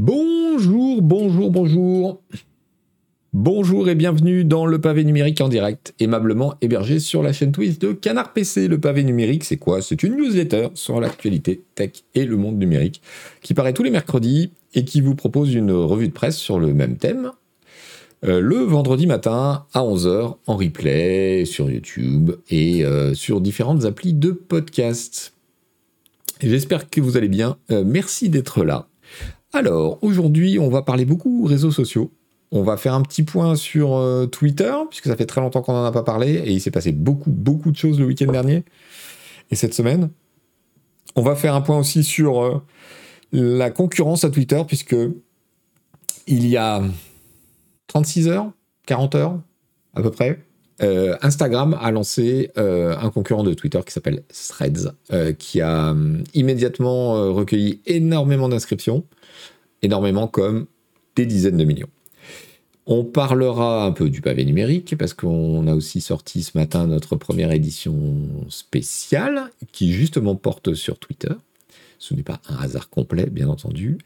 Bonjour, bonjour, bonjour. Bonjour et bienvenue dans le pavé numérique en direct, aimablement hébergé sur la chaîne Twitch de Canard PC. Le pavé numérique, c'est quoi? C'est une newsletter sur l'actualité tech et le monde numérique qui paraît tous les mercredis et qui vous propose une revue de presse sur le même thème euh, le vendredi matin à 11h en replay sur YouTube et euh, sur différentes applis de podcast. J'espère que vous allez bien. Euh, merci d'être là. Alors, aujourd'hui, on va parler beaucoup réseaux sociaux. On va faire un petit point sur euh, Twitter, puisque ça fait très longtemps qu'on n'en a pas parlé, et il s'est passé beaucoup, beaucoup de choses le week-end dernier et cette semaine. On va faire un point aussi sur euh, la concurrence à Twitter, puisque il y a 36 heures, 40 heures à peu près, euh, Instagram a lancé un concurrent de Twitter qui s'appelle Threads, qui a hum, immédiatement recueilli énormément d'inscriptions énormément comme des dizaines de millions. On parlera un peu du pavé numérique parce qu'on a aussi sorti ce matin notre première édition spéciale qui justement porte sur Twitter. Ce n'est pas un hasard complet, bien entendu.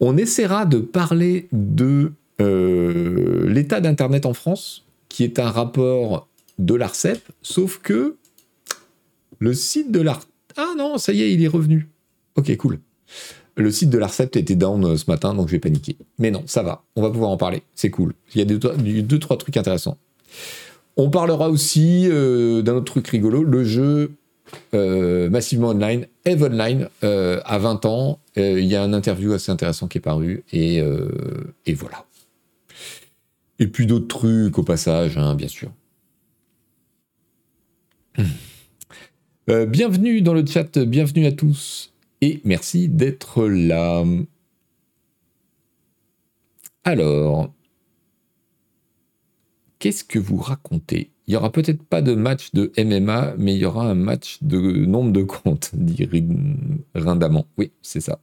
On essaiera de parler de euh, l'état d'Internet en France, qui est un rapport de l'ARCEP, sauf que le site de l'ARCEP... Ah non, ça y est, il est revenu. Ok, cool. Le site de l'ARCEP était down euh, ce matin, donc j'ai paniqué. Mais non, ça va, on va pouvoir en parler, c'est cool. Il y a deux, trois trucs intéressants. On parlera aussi euh, d'un autre truc rigolo, le jeu euh, massivement online, Eve Online, à 20 ans. Il y a un interview assez intéressant qui est paru, et, voilà. Et puis d'autres trucs au passage, hein, bien sûr. bienvenue dans le chat, bienvenue à tous et merci d'être là. Alors, qu'est-ce que vous racontez? Il n'y aura peut-être pas de match de MMA, mais il y aura un match de nombre de comptes, dit Rindamant. Oui, c'est ça.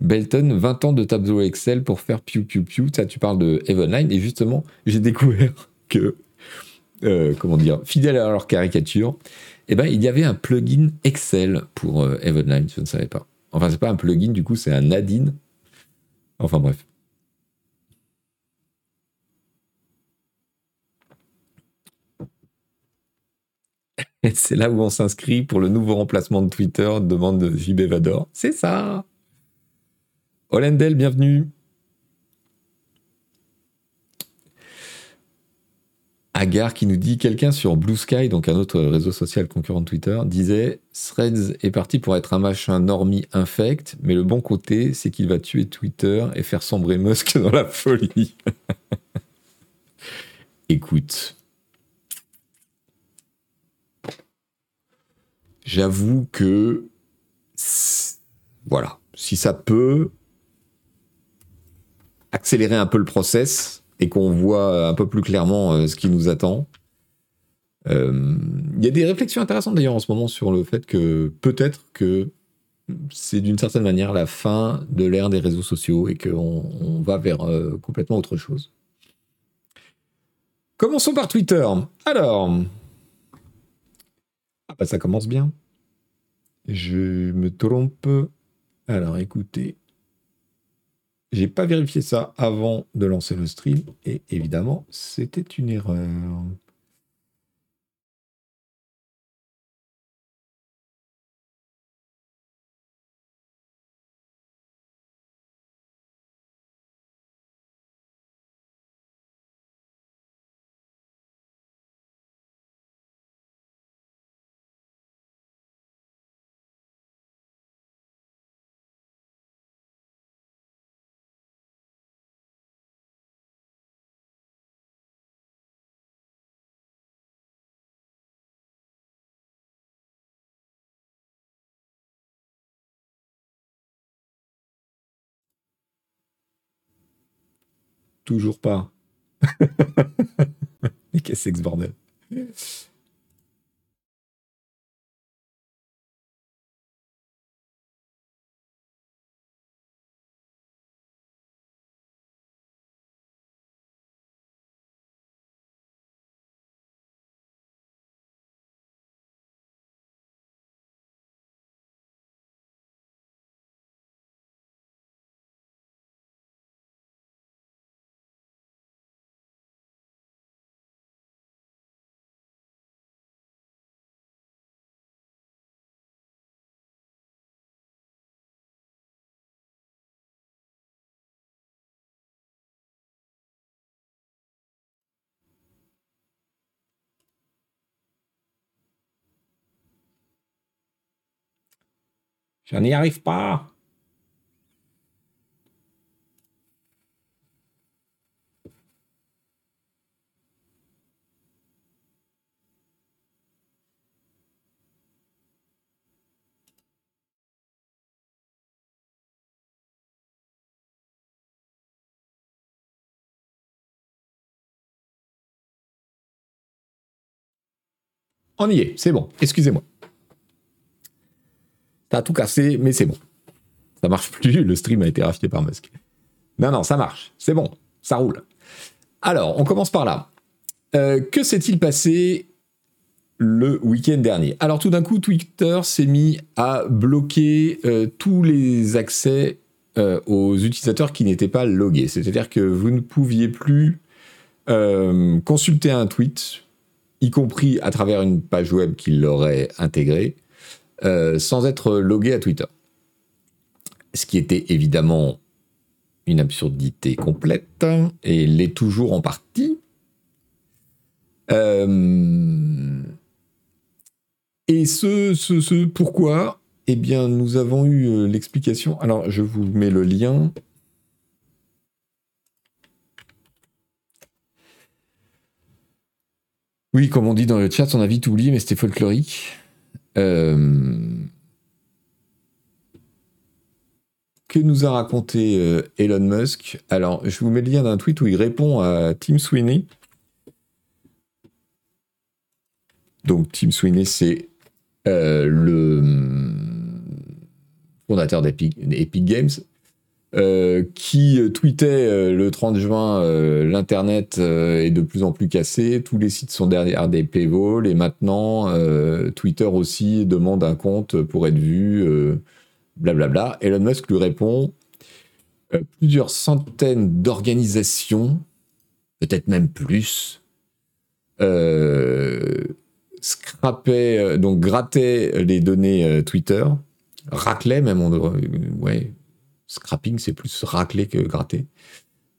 Belton, 20 ans de tableau Excel pour faire piou piou piou. Tu parles de Evenline. Et justement, j'ai découvert que, euh, comment dire, fidèle à leur caricature, eh ben, il y avait un plugin Excel pour euh, Evenline, je ne savais pas. Enfin, c'est pas un plugin, du coup, c'est un add-in. Enfin, bref. c'est là où on s'inscrit pour le nouveau remplacement de Twitter, demande JB Vador. C'est ça Hollandel, bienvenue Agar qui nous dit quelqu'un sur Blue Sky, donc un autre réseau social concurrent de Twitter, disait Threads est parti pour être un machin normie infect, mais le bon côté, c'est qu'il va tuer Twitter et faire sombrer Musk dans la folie. Écoute. J'avoue que. Voilà. Si ça peut accélérer un peu le process, et qu'on voit un peu plus clairement euh, ce qui nous attend. Euh, il y a des réflexions intéressantes d'ailleurs en ce moment sur le fait que peut-être que c'est d'une certaine manière la fin de l'ère des réseaux sociaux et qu'on on va vers euh, complètement autre chose. Commençons par Twitter. Alors, ah bah ça commence bien. Je me trompe. Alors écoutez, j'ai pas vérifié ça avant de lancer le stream et évidemment, c'était une erreur. Toujours pas. Mais qu'est-ce que c'est que ce bordel? Je n'y arrive pas. On y est, c'est bon, excusez-moi. T'as tout cassé, mais c'est bon. Ça marche plus, le stream a été racheté par Musk. Non, non, ça marche, c'est bon, ça roule. Alors, on commence par là. Euh, que s'est-il passé le week-end dernier? Alors tout d'un coup, Twitter s'est mis à bloquer euh, tous les accès euh, aux utilisateurs qui n'étaient pas logués. C'est-à-dire que vous ne pouviez plus consulter un tweet y compris à travers une page web qui l'aurait intégrée, euh, sans être logué à Twitter. Ce qui était évidemment une absurdité complète, et l'est toujours en partie. Euh, et ce, ce, ce, pourquoi Eh bien, nous avons eu euh, l'explication. Alors, je vous mets le lien. Oui, comme on dit dans le chat, on a vite oublié, mais c'était folklorique. Euh, que nous a raconté euh, Elon Musk? Alors, je vous mets le lien d'un tweet où il répond à Tim Sweeney. Donc, Tim Sweeney, c'est euh, le fondateur d'Epic Games. Euh, qui tweetait euh, le 30 juin euh, l'internet est de plus en plus cassé, tous les sites sont derrière des paywalls et maintenant Twitter aussi demande un compte pour être vu, blablabla. Elon Musk lui répond plusieurs centaines d'organisations, peut-être même plus, scrapaient, donc grattaient les données Twitter, raclaient même, on, ouais, Scrapping, c'est plus racler que gratter.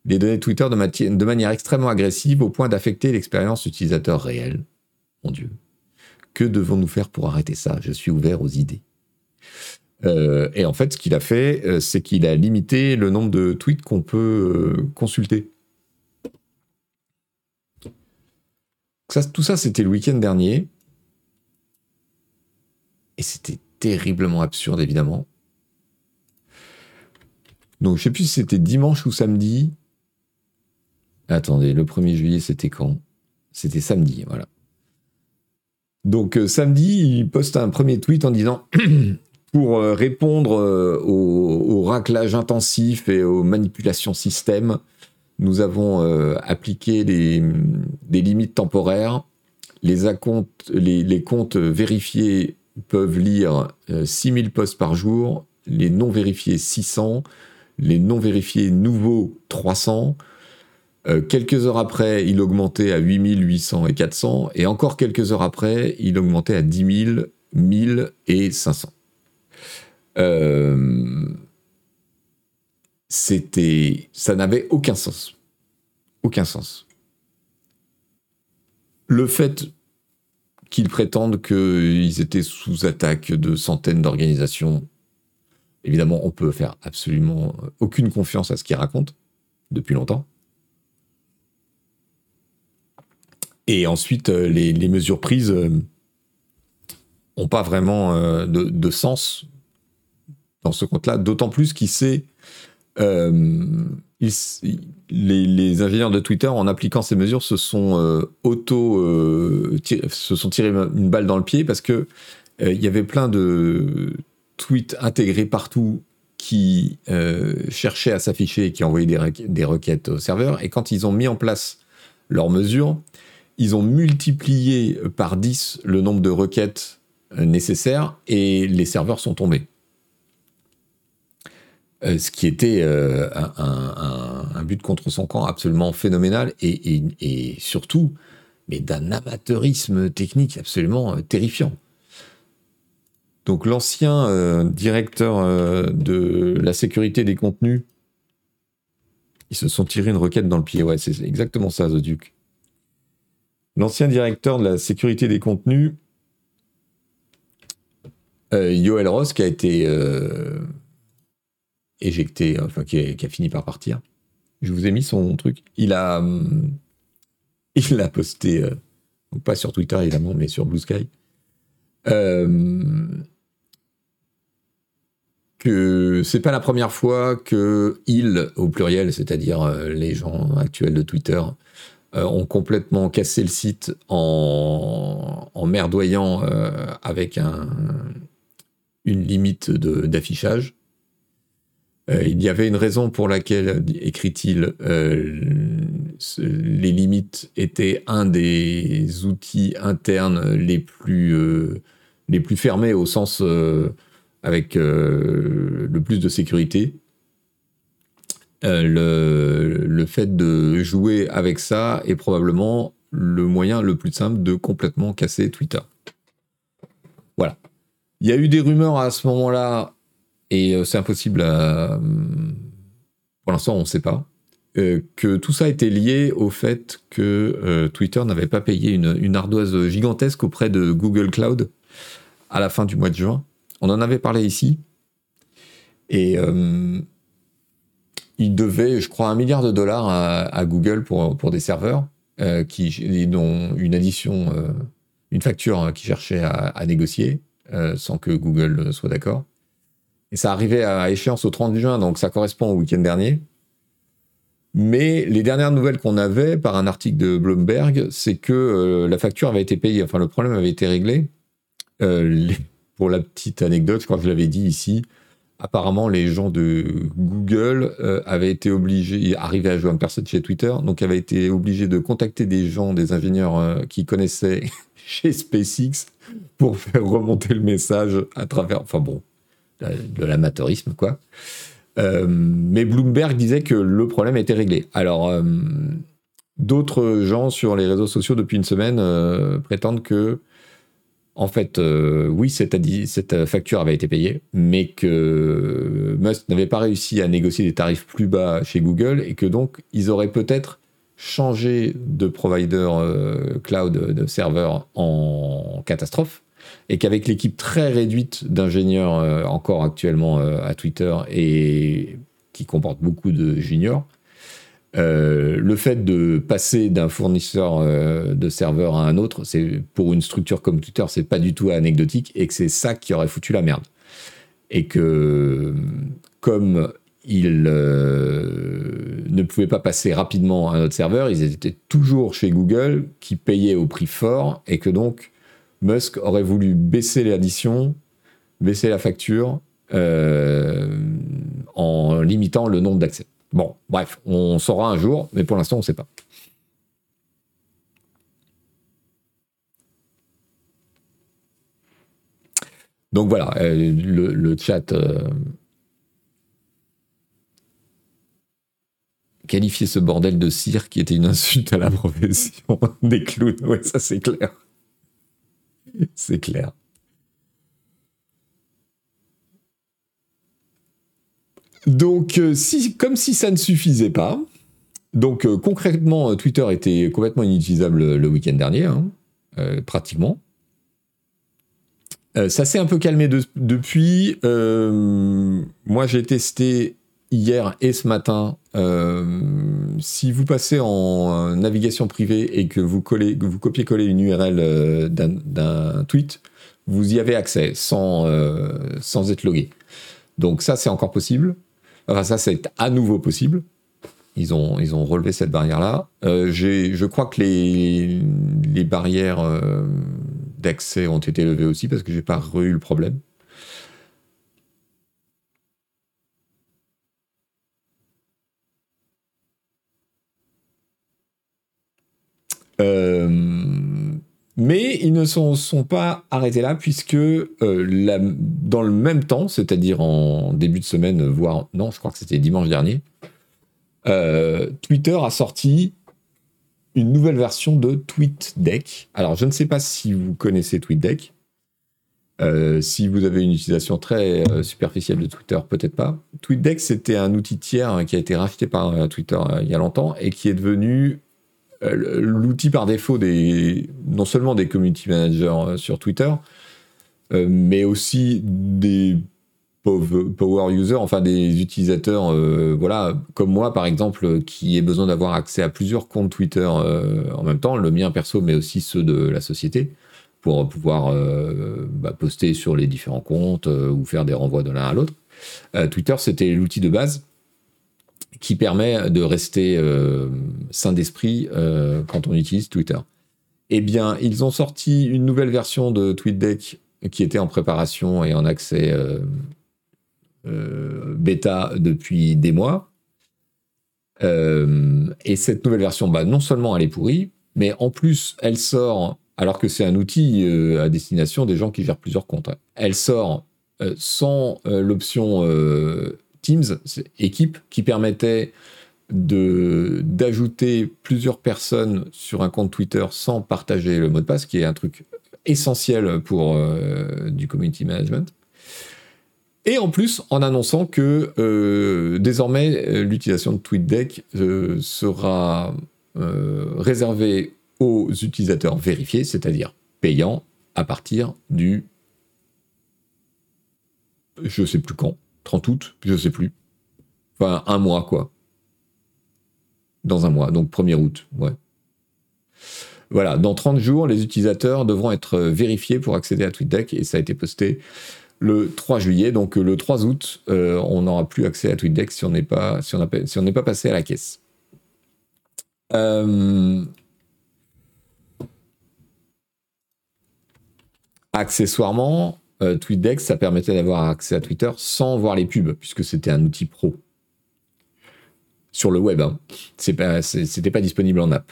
Les données Twitter de, manière extrêmement agressive au point d'affecter l'expérience utilisateur réelle. Mon Dieu. Que devons-nous faire pour arrêter ça? Je suis ouvert aux idées. Euh, et en fait, ce qu'il a fait, euh, c'est qu'il a limité le nombre de tweets qu'on peut euh, consulter. tout ça, c'était le week-end dernier. Et c'était terriblement absurde, évidemment. Donc, je sais plus si c'était dimanche ou samedi. Attendez, le 1er juillet, c'était quand? C'était samedi, voilà. Donc, euh, samedi, il poste un premier tweet en disant pour euh, répondre euh, au, raclage intensif et aux manipulations système, nous avons appliqué des, limites temporaires. Les, comptes vérifiés peuvent lire 6000 posts par jour, les non vérifiés 600 les non vérifiés nouveaux 300. Euh, quelques heures après, il augmentait à 8800 et 400. Et encore quelques heures après, il augmentait à 10 000, 1000 et 500. Euh, c'était, ça n'avait aucun sens. Aucun sens. Le fait qu'ils prétendent qu'ils étaient sous attaque de centaines d'organisations, Évidemment, on peut faire absolument euh, aucune confiance à ce qu'il raconte depuis longtemps. Et ensuite, euh, les, mesures prises n'ont euh, pas vraiment de, sens dans ce compte-là, d'autant plus qu'il sait, les, ingénieurs de Twitter, en appliquant ces mesures, se sont auto, se sont tirés une balle dans le pied parce que il y avait plein de tweets intégrés partout qui euh, cherchaient à s'afficher et qui envoyaient des, requêtes au serveur. Et quand ils ont mis en place leurs mesures, ils ont multiplié par 10 le nombre de requêtes euh, nécessaires et les serveurs sont tombés. Euh, ce qui était un, but contre son camp absolument phénoménal et, surtout, d'un amateurisme technique absolument terrifiant. Donc l'ancien euh, directeur euh, de la sécurité des contenus, ils se sont tirés une requête dans le pied. Ouais, c'est exactement ça, The Duke. L'ancien directeur de la sécurité des contenus Yoel Ross qui a été éjecté, enfin qui, a fini par partir. Je vous ai mis son truc. Il a, il a posté, pas sur Twitter évidemment, mais sur Blue Sky. Que c'est pas la première fois que il, au pluriel, c'est-à-dire les gens actuels de Twitter, euh, ont complètement cassé le site en, merdoyant euh, avec une limite d'affichage. Euh, il y avait une raison pour laquelle, écrit-il, les limites étaient un des outils internes les plus fermés au sens avec le plus de sécurité. Euh, le, fait de jouer avec ça est probablement le moyen le plus simple de complètement casser Twitter. Voilà. Il y a eu des rumeurs à ce moment-là, et euh, c'est impossible à... Pour l'instant, on ne sait pas. Euh, que tout ça était lié au fait que Twitter n'avait pas payé une, ardoise gigantesque auprès de Google Cloud à la fin du mois de juin. On en avait parlé ici. Et il devait, je crois, un milliard de dollars à, Google pour, des serveurs, euh, qui, dont une addition, euh, une facture hein, qui cherchait à, négocier, euh, sans que Google soit d'accord. Et ça arrivait à échéance au 30 juin, donc ça correspond au week-end dernier. Mais les dernières nouvelles qu'on avait par un article de Bloomberg, c'est que la facture avait été payée, enfin le problème avait été réglé. Pour la petite anecdote, que je l'avais dit ici, apparemment, les gens de Google euh, avaient été obligés, arrivaient à joindre personne chez Twitter, donc avaient été obligés de contacter des gens, des ingénieurs euh, qui connaissaient chez SpaceX pour faire remonter le message à travers, enfin bon, de l'amateurisme, quoi. Euh, mais Bloomberg disait que le problème était réglé. Alors, d'autres gens sur les réseaux sociaux depuis une semaine prétendent que en fait, euh, oui, cette, cette, facture avait été payée, mais que Musk n'avait pas réussi à négocier des tarifs plus bas chez Google et que donc ils auraient peut-être changé de provider euh, cloud de serveur en catastrophe et qu'avec l'équipe très réduite d'ingénieurs euh, encore actuellement à Twitter et qui comporte beaucoup de juniors, euh, le fait de passer d'un fournisseur euh, de serveur à un autre, c'est pour une structure comme Twitter, c'est pas du tout anecdotique et que c'est ça qui aurait foutu la merde. Et que comme ils euh, ne pouvaient pas passer rapidement à un autre serveur, ils étaient toujours chez Google qui payait au prix fort et que donc Musk aurait voulu baisser l'addition, baisser la facture en limitant le nombre d'accès. Bon, bref, on saura un jour, mais pour l'instant, on ne sait pas. Donc voilà, euh, le, chat euh, qualifier ce bordel de cire qui était une insulte à la profession des clowns. Oui, ça c'est clair. C'est clair. Donc, euh, comme si ça ne suffisait pas, donc euh, concrètement, euh, Twitter était complètement inutilisable le week-end dernier, hein, pratiquement. ça s'est un peu calmé depuis. moi, j'ai testé hier et ce matin. si vous passez en navigation privée et que vous copiez-collez une URL d'un tweet, vous y avez accès sans, sans être logué. Donc ça, c'est encore possible. Enfin, ça, c'est à nouveau possible. Ils ont, ils ont relevé cette barrière-là. Euh, je crois que les, les barrières euh, d'accès ont été levées aussi parce que j'ai pas eu le problème. Euh, mais ils ne sont, sont pas arrêtés là, puisque euh, dans le même temps, c'est-à-dire en début de semaine, voire non, je crois que c'était dimanche dernier, euh, Twitter a sorti une nouvelle version de TweetDeck. Alors, je ne sais pas si vous connaissez TweetDeck. Euh, si vous avez une utilisation très superficielle de Twitter, peut-être pas. TweetDeck, c'était un outil tiers qui a été racheté par Twitter il y a longtemps et qui est devenu euh, l'outil par défaut des non seulement des community managers euh, sur Twitter, mais aussi des power users, enfin des utilisateurs, voilà, comme moi par exemple, qui ai besoin d'avoir accès à plusieurs comptes Twitter en même temps, le mien perso, mais aussi ceux de la société pour pouvoir euh, bah, poster sur les différents comptes euh, ou faire des renvois de l'un à l'autre. Euh, Twitter, c'était l'outil de base qui permet de rester sain d'esprit quand on utilise Twitter. Eh bien, ils ont sorti une nouvelle version de TweetDeck qui était en préparation et en accès bêta depuis des mois. et cette nouvelle version, bah, non seulement elle est pourrie, mais en plus, elle sort alors que c'est un outil euh, à destination des gens qui gèrent plusieurs comptes. Elle sort euh, sans euh, l'option Teams, équipe, qui permettait d'ajouter plusieurs personnes sur un compte Twitter sans partager le mot de passe, qui est un truc essentiel pour du community management. Et en plus, en annonçant que désormais l'utilisation de TweetDeck sera réservée aux utilisateurs vérifiés, c'est-à-dire payants, à partir du. Je sais plus quand, 30 août, je sais plus. Enfin, un mois, quoi. Dans un mois, donc 1er août, ouais. Voilà, dans 30 jours, les utilisateurs devront être vérifiés pour accéder à TweetDeck et ça a été posté le 3 juillet. Donc le 3 août, euh, on n'aura plus accès à TweetDeck si on n'est pas, si on on pas passé à la caisse. Euh, Accessoirement, euh, ça permettait d'avoir accès à Twitter sans voir les pubs, puisque c'était un outil pro. Sur le web, hein. c'était pas disponible en app.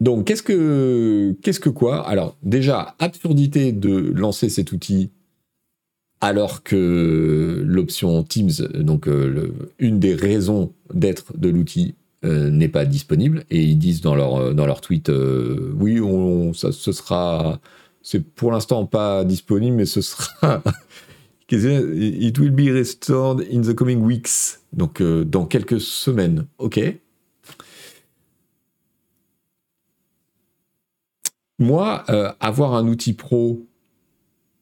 Donc, qu'est-ce que, qu'est-ce que quoi? Alors, déjà, absurdité de lancer cet outil alors que l'option Teams, donc euh, une des raisons d'être de l'outil, euh, n'est pas disponible. Et ils disent dans leur, leur tweet, oui, on, ça, ce sera c'est pour l'instant pas disponible, mais ce sera. It will be restored in the coming weeks. Donc, euh, dans quelques semaines. OK. Moi, euh, avoir un outil pro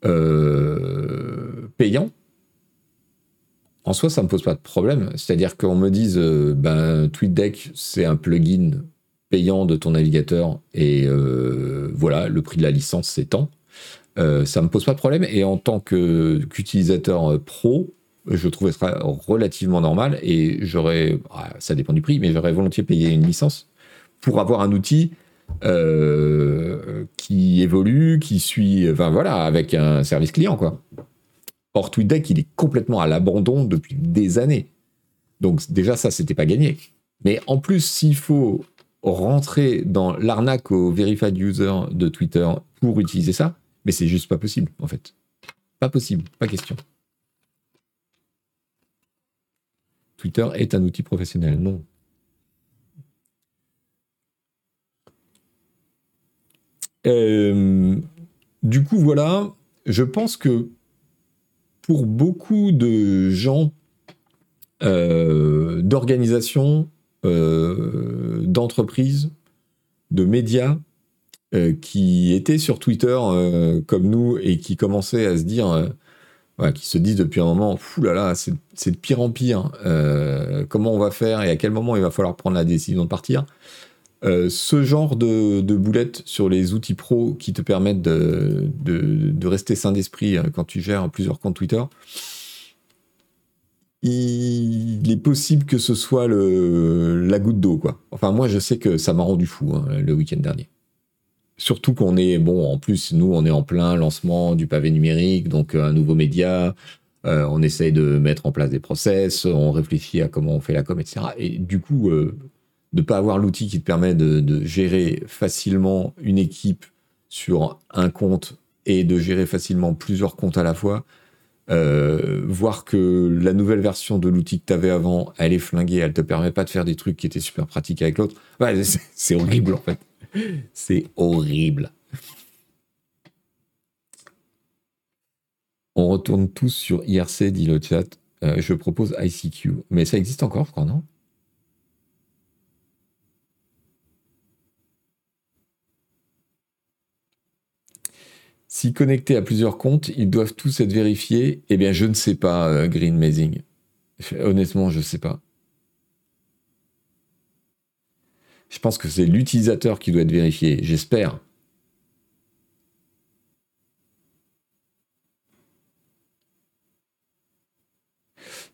euh, payant, en soi, ça ne me pose pas de problème. C'est-à-dire qu'on me dise, ben, TweetDeck, c'est un plugin payant de ton navigateur et euh, voilà, le prix de la licence c'est tant. Euh, ça me pose pas de problème et en tant qu'utilisateur euh, pro, je trouve ça relativement normal et j'aurais, ah, ça dépend du prix, mais j'aurais volontiers payé une licence pour avoir un outil qui évolue, qui suit, enfin voilà, avec un service client quoi. Or TweetDeck il est complètement à l'abandon depuis des années, donc déjà ça c'était pas gagné. Mais en plus s'il faut rentrer dans l'arnaque au verified user de Twitter pour utiliser ça, mais c'est juste pas possible, en fait. Pas possible, pas question. Twitter est un outil professionnel, non. Euh, du coup, voilà, je pense que pour beaucoup de gens, euh, d'organisations, euh, d'entreprises, de médias euh, qui étaient sur Twitter euh, comme nous et qui commençaient à se dire, qui se disent depuis un moment, fou là là, c'est de pire en pire. comment on va faire et à quel moment il va falloir prendre la décision de partir. ce genre de, boulettes sur les outils pro qui te permettent de rester sain d'esprit quand tu gères plusieurs comptes Twitter, il est possible que ce soit le, la goutte d'eau, quoi. Enfin, moi, je sais que ça m'a rendu fou hein, le week-end dernier. Surtout qu'on est, bon, en plus, nous, on est en plein lancement du pavé numérique, donc euh, un nouveau média. Euh, on essaye de mettre en place des process, on réfléchit à comment on fait la com, etc. Et du coup, euh, ne pas avoir l'outil qui te permet de, gérer facilement une équipe sur un compte et de gérer facilement plusieurs comptes à la fois, euh, voir que la nouvelle version de l'outil que tu avais avant, elle est flinguée, elle te permet pas de faire des trucs qui étaient super pratiques avec l'autre. c'est horrible en fait. C'est horrible. On retourne tous sur IRC, dit le chat. Euh, je propose ICQ. Mais ça existe encore, je crois, non? Si connectés à plusieurs comptes, ils doivent tous être vérifiés. Eh bien, je ne sais pas, euh, Green Mazing. Honnêtement, je ne sais pas. Je pense que c'est l'utilisateur qui doit être vérifié, j'espère.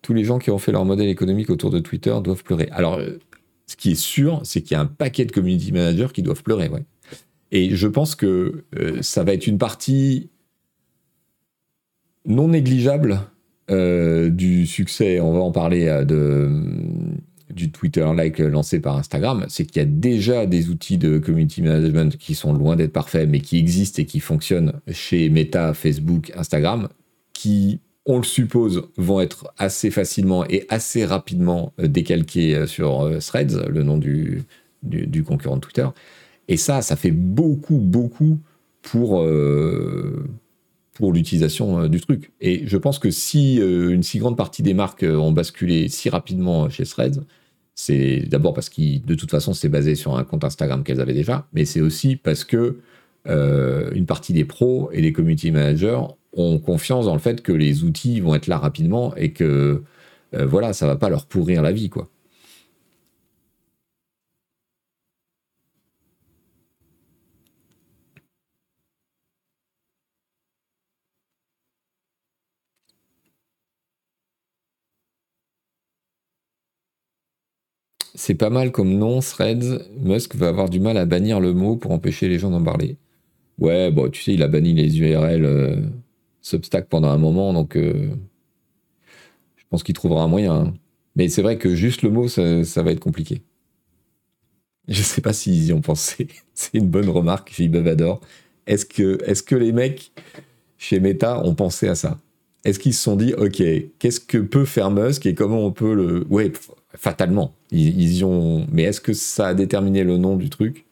Tous les gens qui ont fait leur modèle économique autour de Twitter doivent pleurer. Alors, euh, ce qui est sûr, c'est qu'il y a un paquet de community managers qui doivent pleurer, ouais. Et je pense que euh, ça va être une partie non négligeable euh, du succès, on va en parler, euh, de, du Twitter-like lancé par Instagram, c'est qu'il y a déjà des outils de community management qui sont loin d'être parfaits, mais qui existent et qui fonctionnent chez Meta, Facebook, Instagram, qui, on le suppose, vont être assez facilement et assez rapidement décalqués sur Threads, le nom du, du concurrent de Twitter. Et ça, ça fait beaucoup, beaucoup pour, euh, l'utilisation euh, du truc. Et je pense que si euh, une si grande partie des marques ont basculé si rapidement chez Threads, c'est d'abord parce que de toute façon c'est basé sur un compte Instagram qu'elles avaient déjà, mais c'est aussi parce que une partie des pros et des community managers ont confiance dans le fait que les outils vont être là rapidement et que voilà, ça va pas leur pourrir la vie. C'est pas mal comme nom, Threads. Musk va avoir du mal à bannir le mot pour empêcher les gens d'en parler. Ouais, bon, tu sais, il a banni les URL euh, Substack pendant un moment, donc euh, je pense qu'il trouvera un moyen. Hein. Mais c'est vrai que juste le mot, ça, va être compliqué. Je sais pas s'ils y ont pensé. c'est une bonne remarque, Bavador. Est-ce que, est que les mecs chez Meta ont pensé à ça? Est-ce qu'ils se sont dit, OK, qu'est-ce que peut faire Musk et comment on peut le. Ouais, fatalement. Ils, ont. Mais est-ce que ça a déterminé le nom du truc?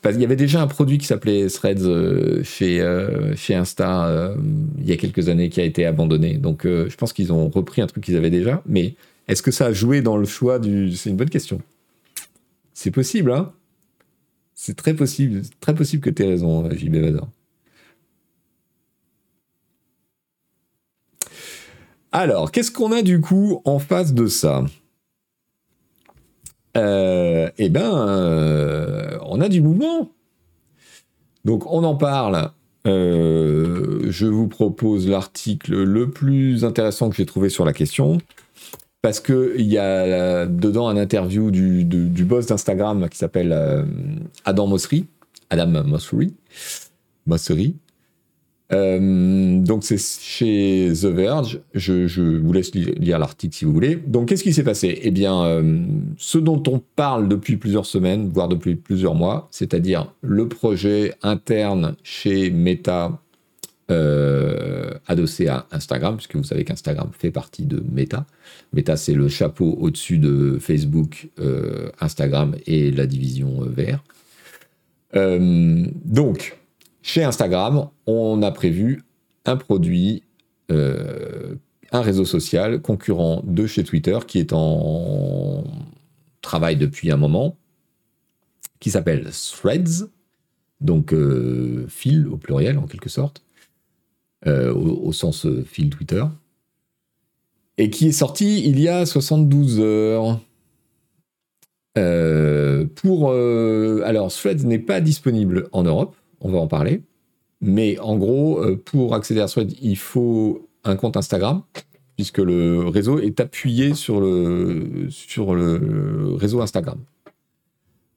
Parce qu'il y avait déjà un produit qui s'appelait Threads euh, chez, euh, chez Insta euh, il y a quelques années qui a été abandonné. Donc je pense qu'ils ont repris un truc qu'ils avaient déjà. Mais est-ce que ça a joué dans le choix du. C'est une bonne question. C'est possible, hein? C'est très possible. Très possible que tu aies raison, JB Vador. Alors, qu'est-ce qu'on a du coup en face de ça? Eh ben, euh, on a du mouvement. Donc on en parle. Euh, je vous propose l'article le plus intéressant que j'ai trouvé sur la question. Parce qu'il y a dedans un interview du, boss d'Instagram qui s'appelle Adam Mosseri. Adam Mosseri. Mosseri. Euh, donc c'est chez The Verge. Je, vous laisse lire l'article si vous voulez. Donc qu'est-ce qui s'est passé? Eh bien, euh, ce dont on parle depuis plusieurs semaines, voire depuis plusieurs mois, c'est-à-dire le projet interne chez Meta euh, adossé à Instagram, puisque vous savez qu'Instagram fait partie de Meta. Meta, c'est le chapeau au-dessus de Facebook, Instagram et la division vert. donc, chez Instagram, on a prévu un produit, euh, un réseau social concurrent de chez Twitter qui est en travail depuis un moment, qui s'appelle Threads, donc euh, fil au pluriel en quelque sorte, euh, au, sens fil Twitter, et qui est sorti il y a 72 heures. pour alors Threads n'est pas disponible en Europe on va en parler. Mais en gros, euh, pour accéder à Thread, il faut un compte Instagram, puisque le réseau est appuyé sur le, réseau Instagram.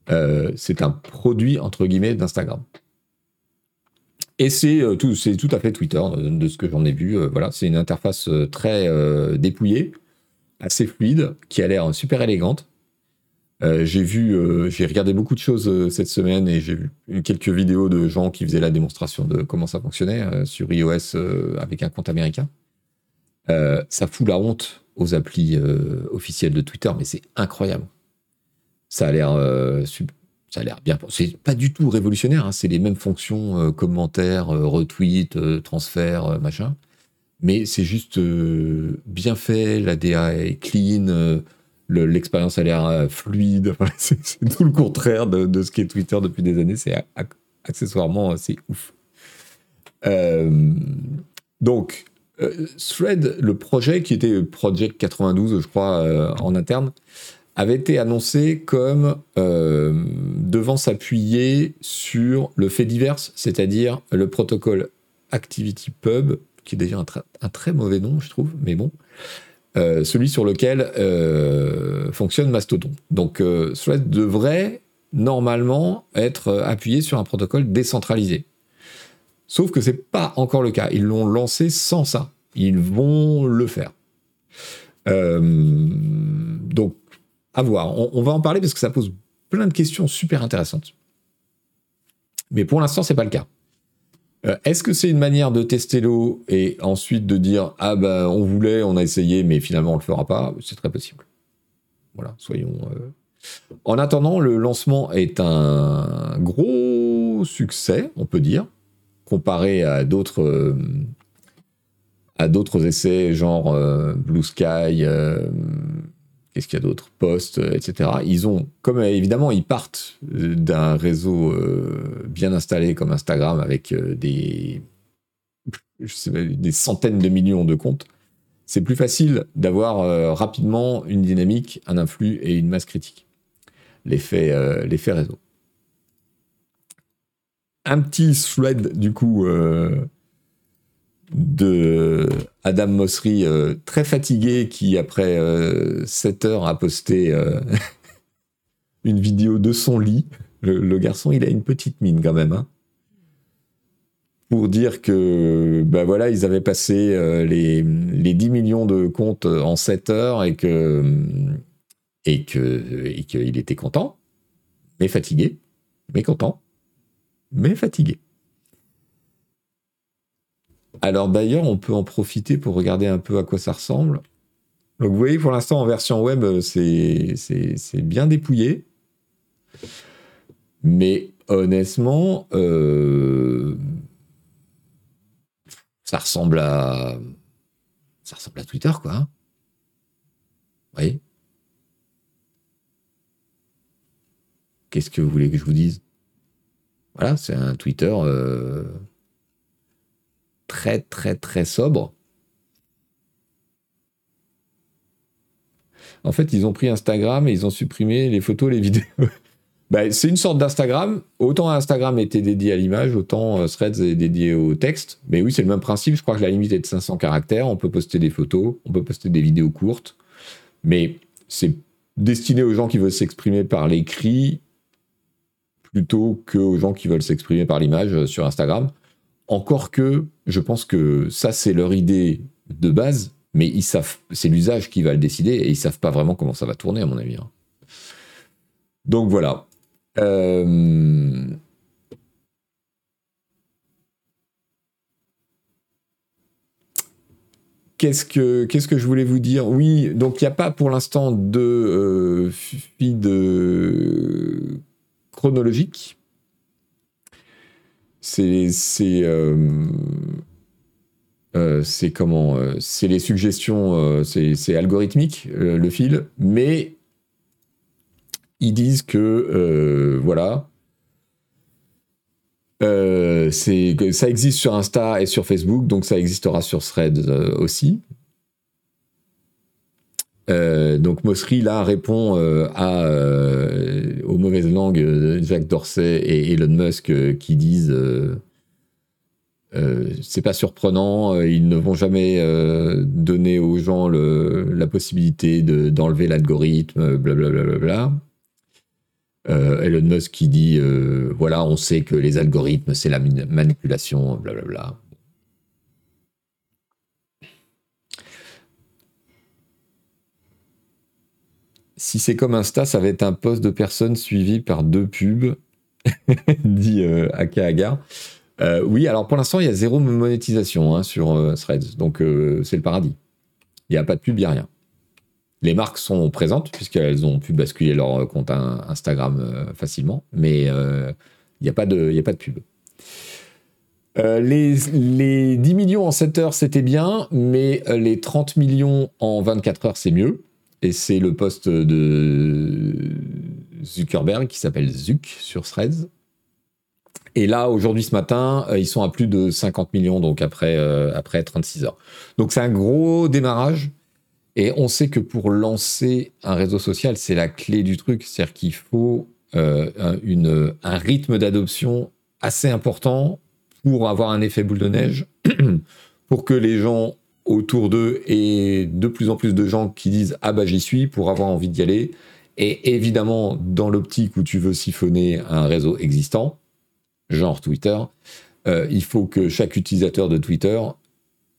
Euh, c'est un produit, entre guillemets, d'Instagram. Et c'est euh, tout, tout à fait Twitter, de ce que j'en ai vu. voilà, c'est une interface très dépouillée, assez fluide, qui a l'air super élégante. Euh, j'ai vu, euh, j'ai regardé beaucoup de choses euh, cette semaine et j'ai vu quelques vidéos de gens qui faisaient la démonstration de comment ça fonctionnait sur iOS avec un compte américain. ça fout la honte aux applis officielles de Twitter, mais c'est incroyable. Ça a l'air, ça a l'air bien. C'est pas du tout révolutionnaire. Hein, c'est les mêmes fonctions commentaires, retweet, transfert, machin. Mais c'est juste bien fait. La DA est clean l'expérience a l'air euh, fluide. c'est tout le contraire de, ce qu'est Twitter depuis des années. C'est accessoirement c'est ouf. donc, Thread, le projet qui était Project 92, je crois, en interne, avait été annoncé comme devant s'appuyer sur le fait divers, c'est-à-dire le protocole ActivityPub, qui est déjà un, très mauvais nom, je trouve, mais bon, euh, celui sur lequel euh, fonctionne Mastodon. Donc, euh, Thread devrait normalement être appuyé sur un protocole décentralisé. Sauf que c'est pas encore le cas. Ils l'ont lancé sans ça. Ils vont le faire. donc, à voir. On, on, va en parler parce que ça pose plein de questions super intéressantes. Mais pour l'instant, c'est pas le cas. Euh, est-ce que c'est une manière de tester l'eau et ensuite de dire ah ben on voulait, on a essayé, mais finalement on le fera pas? C'est très possible. Voilà, soyons. Euh. En attendant, le lancement est un gros succès, on peut dire, comparé à d'autres euh, à d'autres essais genre Blue Sky, qu'est-ce qu'il y a d'autre? Post, euh, etc. Ils ont, comme euh, évidemment, ils partent euh, d'un réseau bien installé comme Instagram avec des, des centaines de millions de comptes. C'est plus facile d'avoir rapidement une dynamique, un influx et une masse critique. L'effet réseau. Un petit thread du coup de Adam Mosseri, euh, très fatigué, qui après 7 euh, heures a posté euh, une vidéo de son lit. Le, garçon, il a une petite mine quand même. Hein. pour dire que ben voilà, ils avaient passé les, les, 10 millions de comptes en 7 heures et que et et qu'il était content, mais fatigué, mais content, mais fatigué. Alors d'ailleurs, on peut en profiter pour regarder un peu à quoi ça ressemble. Donc vous voyez, pour l'instant, en version web, c'est bien dépouillé. Mais honnêtement, euh, ça ressemble à Twitter, quoi. Hein. Vous voyez? Qu'est-ce que vous voulez que je vous dise? Voilà, c'est un Twitter. Euh, très très très sobre. En fait, ils ont pris Instagram et ils ont supprimé les photos, les vidéos. bah, c'est une sorte d'Instagram. Autant Instagram était dédié à l'image, autant euh, Threads est dédié au texte. Mais oui, c'est le même principe. Je crois que la limite est de 500 caractères. On peut poster des photos, on peut poster des vidéos courtes. Mais c'est destiné aux gens qui veulent s'exprimer par l'écrit plutôt qu'aux gens qui veulent s'exprimer par l'image euh, sur Instagram. Encore que, je pense que ça, c'est leur idée de base, mais ils savent, c'est l'usage qui va le décider et ils savent pas vraiment comment ça va tourner, à mon avis. Hein. Donc voilà. Euh, qu'est-ce que, je voulais vous dire? Oui, donc il n'y a pas pour l'instant de euh, feed chronologique c'est euh, euh, c'est comment euh, c'est les suggestions c'est algorithmique le fil mais ils disent que voilà c'est ça existe sur Insta et sur Facebook donc ça existera sur Threads aussi euh, donc Mosseri là répond euh, euh, aux mauvaises langues de Jack Dorsey et Elon Musk qui disent c'est pas surprenant, ils ne vont jamais donner aux gens la possibilité d'enlever l'algorithme, blablabla. Elon Musk qui dit voilà, on sait que les algorithmes c'est la manipulation, blablabla. Si c'est comme Insta, ça va être un post de personnes suivi par deux pubs, dit euh, euh, oui, alors pour l'instant, il y a zéro monétisation hein, sur euh, Threads, donc euh, c'est le paradis. Il n'y a pas de pub, il n'y a rien. Les marques sont présentes, puisqu'elles ont pu basculer leur compte Instagram facilement, mais il n'y a, pas de, a pub. les, les 10 millions en 7 heures, c'était bien, mais les 30 millions en 24 heures, c'est mieux et c'est le poste de Zuckerberg qui s'appelle Zuck sur Threads, Et là, aujourd'hui, ce matin, ils sont à plus de 50 millions, donc après, après 36 heures. Donc c'est un gros démarrage. Et on sait que pour lancer un réseau social, c'est la clé du truc. C'est-à-dire qu'il faut un, une, un rythme d'adoption assez important pour avoir un effet boule de neige, pour que les gens autour d'eux aient de plus en plus de gens qui disent Ah bah j'y suis pour avoir envie d'y aller. Et évidemment, dans l'optique où tu veux siphonner un réseau existant, genre Twitter, euh, il faut que chaque utilisateur de Twitter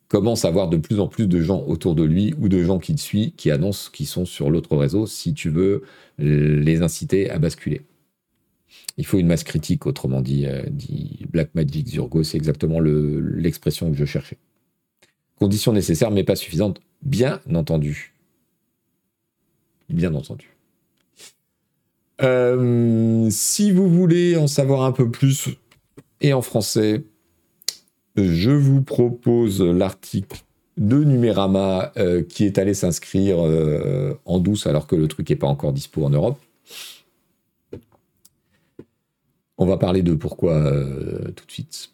commence à avoir de plus en plus de gens autour de lui ou de gens qui le suivent, qui annoncent qu'ils sont sur l'autre réseau, si tu veux les inciter à basculer. Il faut une masse critique, autrement dit, euh, dit Black Magic Zurgo, c'est exactement l'expression que je cherchais. Condition nécessaire, mais pas suffisante, bien entendu. Bien entendu. Euh, si vous voulez en savoir un peu plus, et en français, je vous propose l'article de Numérama euh, qui est allé s'inscrire en douce alors que le truc n'est pas encore dispo en Europe. On va parler de pourquoi euh, tout de suite.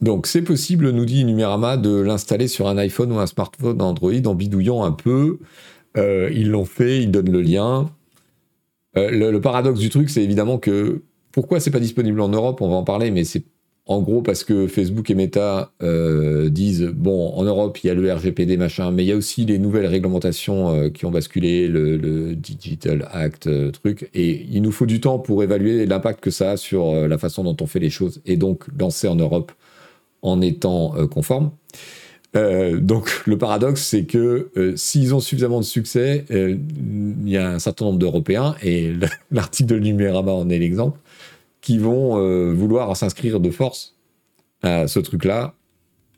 Donc c'est possible, nous dit Numérama, de l'installer sur un iPhone ou un smartphone Android en bidouillant un peu. Euh, ils l'ont fait, ils donnent le lien. Euh, le, paradoxe du truc, c'est évidemment que pourquoi c'est pas disponible en Europe, on va en parler, mais c'est en gros, parce que Facebook et Meta euh, disent bon, en Europe, il y a le RGPD machin, mais il y a aussi les nouvelles réglementations qui ont basculé, le, Digital Act truc, et il nous faut du temps pour évaluer l'impact que ça a sur la façon dont on fait les choses, et donc lancer en Europe en étant conforme. donc le paradoxe, c'est que s'ils ont suffisamment de succès, il y a un certain nombre d'Européens, et l'article de Numérama en est l'exemple, qui vont euh, vouloir s'inscrire de force à ce truc-là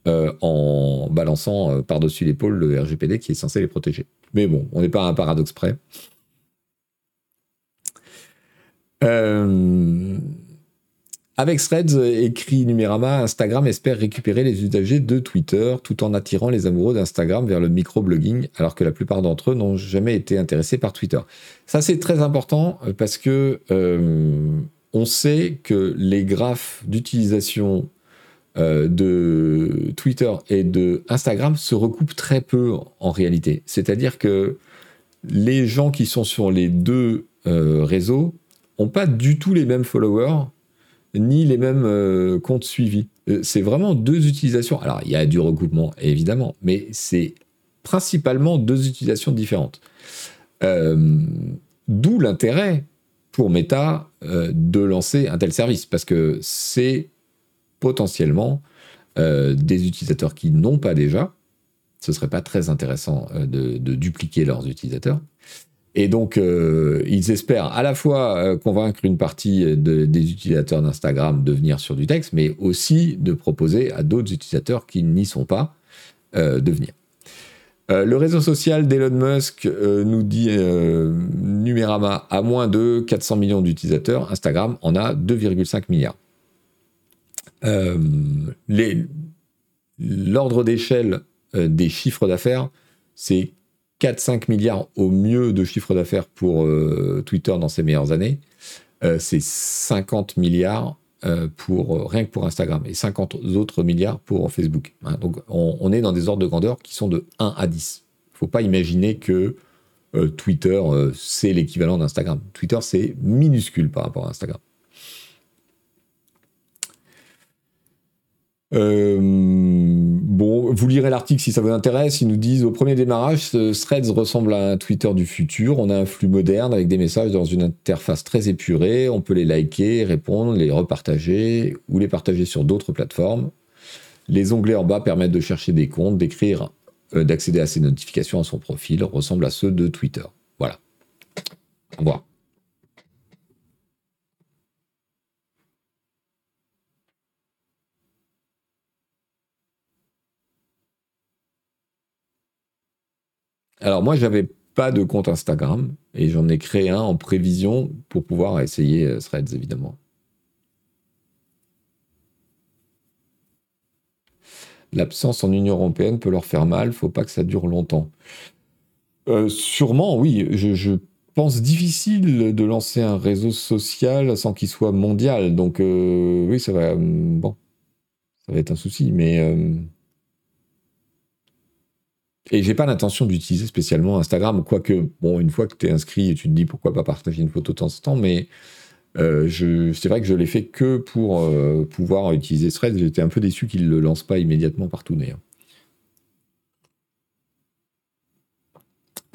euh, en balançant euh, par-dessus l'épaule le RGPD qui est censé les protéger. Mais bon, on n'est pas à un paradoxe près. Avec Threads, écrit Numérama, Instagram espère récupérer les usagers de Twitter tout en attirant les amoureux d'Instagram vers le microblogging, alors que la plupart d'entre eux n'ont jamais été intéressés par Twitter. Ça, c'est très important parce que on sait que les graphes d'utilisation euh, de Twitter et de Instagram se recoupent très peu en réalité. C'est-à-dire que les gens qui sont sur les deux euh, réseaux n'ont pas du tout les mêmes followers ni les mêmes euh, comptes suivis. c'est vraiment deux utilisations. Alors, il y a du recoupement, évidemment, mais c'est principalement deux utilisations différentes. D'où l'intérêt pour Meta euh, de lancer un tel service parce que c'est potentiellement euh, des utilisateurs qui n'ont pas déjà. Ce serait pas très intéressant euh, de, dupliquer leurs utilisateurs. Et donc, ils espèrent à la fois convaincre une partie des utilisateurs d'Instagram de venir sur du texte, mais aussi de proposer à d'autres utilisateurs qui n'y sont pas de venir. Euh, le réseau social d'Elon Musk euh, nous dit euh, Numérama a moins de 400 millions d'utilisateurs, Instagram en a 2,5 milliards. L'ordre d'échelle des chiffres d'affaires, c'est 4-5 milliards au mieux de chiffre d'affaires pour Twitter dans ses meilleures années. c'est 50 milliards euh, pour, euh, rien que pour Instagram et 50 autres milliards pour Facebook. Hein. donc on, est dans des ordres de grandeur qui sont de 1 à 10. Il ne faut pas imaginer que euh, Twitter, c'est l'équivalent d'Instagram. Twitter, c'est minuscule par rapport à Instagram. Bon, vous lirez l'article si ça vous intéresse. Ils nous disent au premier démarrage, Threads ressemble à un Twitter du futur. On a un flux moderne avec des messages dans une interface très épurée. On peut les liker, répondre, les repartager ou les partager sur d'autres plateformes. Les onglets en bas permettent de chercher des comptes, d'écrire, euh, d'accéder à ses notifications à son profil, ressemblent à ceux de Twitter. Voilà. Au revoir. Alors moi, j'avais pas de compte Instagram et j'en ai créé un en prévision pour pouvoir essayer euh, Threads, évidemment. L'absence en Union européenne peut leur faire mal, faut pas que ça dure longtemps. Euh, sûrement, oui. Je, pense difficile de lancer un réseau social sans qu'il soit mondial. Donc, euh, oui, ça va. Ça va être un souci, mais. Et j'ai pas l'intention d'utiliser spécialement Instagram, quoique, bon, une fois que tu es inscrit, tu te dis pourquoi pas partager une photo de temps en temps, mais c'est vrai que je l'ai fait que pour pouvoir utiliser Threads. J'étais un peu déçu qu'il ne le lance pas immédiatement partout d'ailleurs.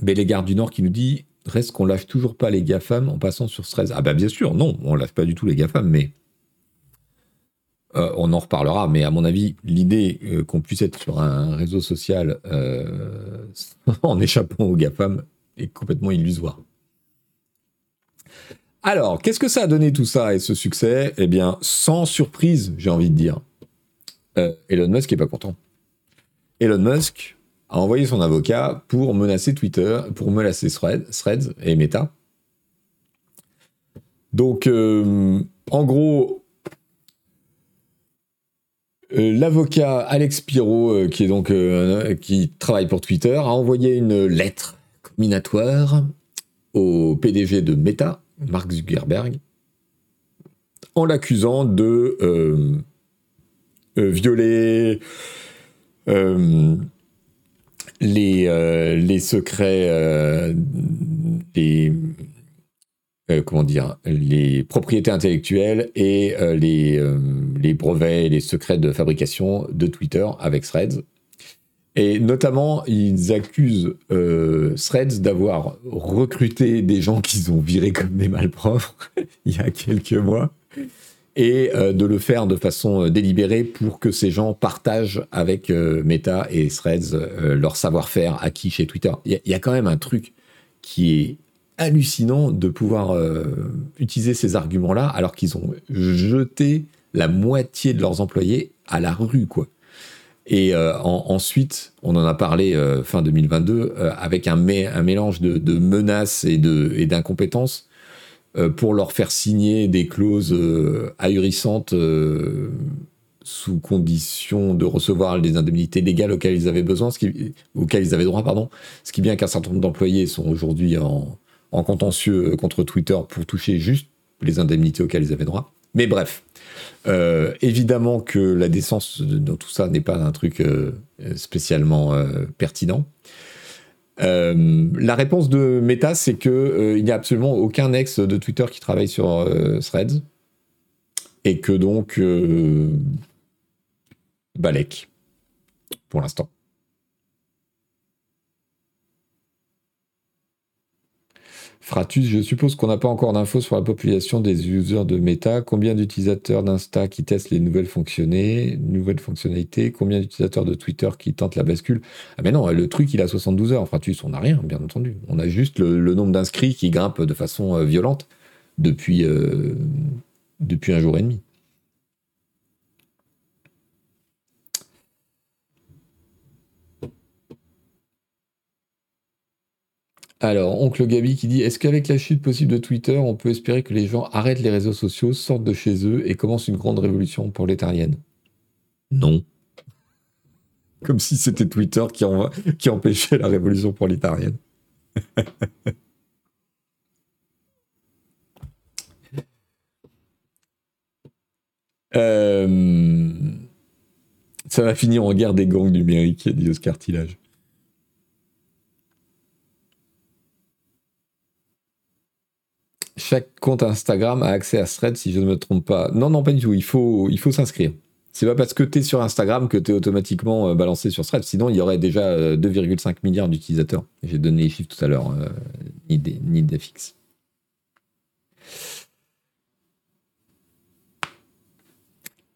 gardes du Nord qui nous dit reste qu'on lâche toujours pas les GAFAM en passant sur Threads. Ah bah bien sûr, non, on lâche pas du tout les GAFAM, mais euh, on en reparlera. Mais à mon avis, l'idée euh, qu'on puisse être sur un réseau social euh, en échappant aux GAFAM est complètement illusoire. Alors, qu'est-ce que ça a donné tout ça et ce succès? Eh bien, sans surprise, j'ai envie de dire. Elon Musk est pas content. Elon Musk, a envoyé son avocat pour menacer Twitter, pour menacer Threads et Meta. Donc, en gros, l'avocat Alex Pirot, euh, qui est donc qui travaille pour Twitter, a envoyé une lettre combinatoire au PDG de Meta, Mark Zuckerberg, en l'accusant de violer les, euh, les secrets, euh, les, euh, comment dire, les propriétés intellectuelles et les, les brevets et les secrets de fabrication de Twitter avec Threads. Et notamment, ils accusent Threads d'avoir recruté des gens qu'ils ont virés comme des malpropres il y a quelques mois et euh, de le faire de façon euh, délibérée pour que ces gens partagent avec euh, Meta et Threads leur savoir-faire acquis chez Twitter. Il y, a quand même un truc qui est hallucinant de pouvoir utiliser ces arguments-là alors qu'ils ont jeté la moitié de leurs employés à la rue, quoi. Et ensuite, on en a parlé fin 2022 avec un, mélange de, menaces et d'incompétences euh, pour leur faire signer des clauses euh, ahurissantes euh, sous condition de recevoir les indemnités légales auxquelles ils avaient besoin, ce qui, auxquelles ils avaient droit, pardon. Ce qui bien qu'un certain nombre d'employés sont aujourd'hui en, contentieux contre Twitter pour toucher juste les indemnités auxquelles ils avaient droit. Mais bref, évidemment que la décence dans tout ça n'est pas un truc spécialement pertinent. Euh, la réponse de Meta, c'est que euh, il n'y a absolument aucun ex de Twitter qui travaille sur euh, Threads et que donc Balek pour l'instant. Fratus, je suppose qu'on n'a pas encore d'infos sur la population des users de Meta. Combien d'utilisateurs d'Insta qui testent les nouvelles, nouvelles fonctionnalités? Combien d'utilisateurs de Twitter qui tentent la bascule? Ah mais non, le truc il a 72 heures. Fratus, on n'a rien, bien entendu. On a juste le, nombre d'inscrits qui grimpe de façon euh, violente depuis, euh, depuis un jour et demi. Alors, oncle Gabi qui dit Est-ce qu'avec la chute possible de Twitter, on peut espérer que les gens arrêtent les réseaux sociaux, sortent de chez eux et commencent une grande révolution pour l'étarienne Non. Comme si c'était Twitter qui, empêchait la révolution pour l'étarienne. Euh, ça va finir en guerre des gangs numériques, dit Oscar Tillage. Chaque compte Instagram a accès à Thread, si je ne me trompe pas. Non, non, pas du tout. Il faut, il faut s'inscrire. C'est pas parce que tu es sur Instagram que tu es automatiquement euh, balancé sur Thread. Sinon, il y aurait déjà 2,5 euh, milliards d'utilisateurs. J'ai donné les chiffres tout à l'heure, euh, ni, des.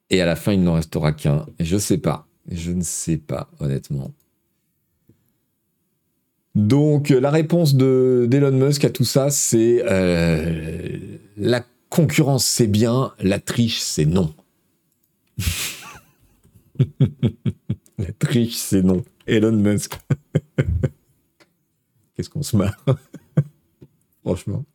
Et à la fin, il n'en restera qu'un. Je sais pas. Je ne sais pas, honnêtement. Donc euh, la réponse de d'Elon Musk à tout ça, c'est euh, la concurrence c'est bien, la triche c'est non. la triche c'est non. Elon Musk. Qu'est-ce qu'on se marre Franchement.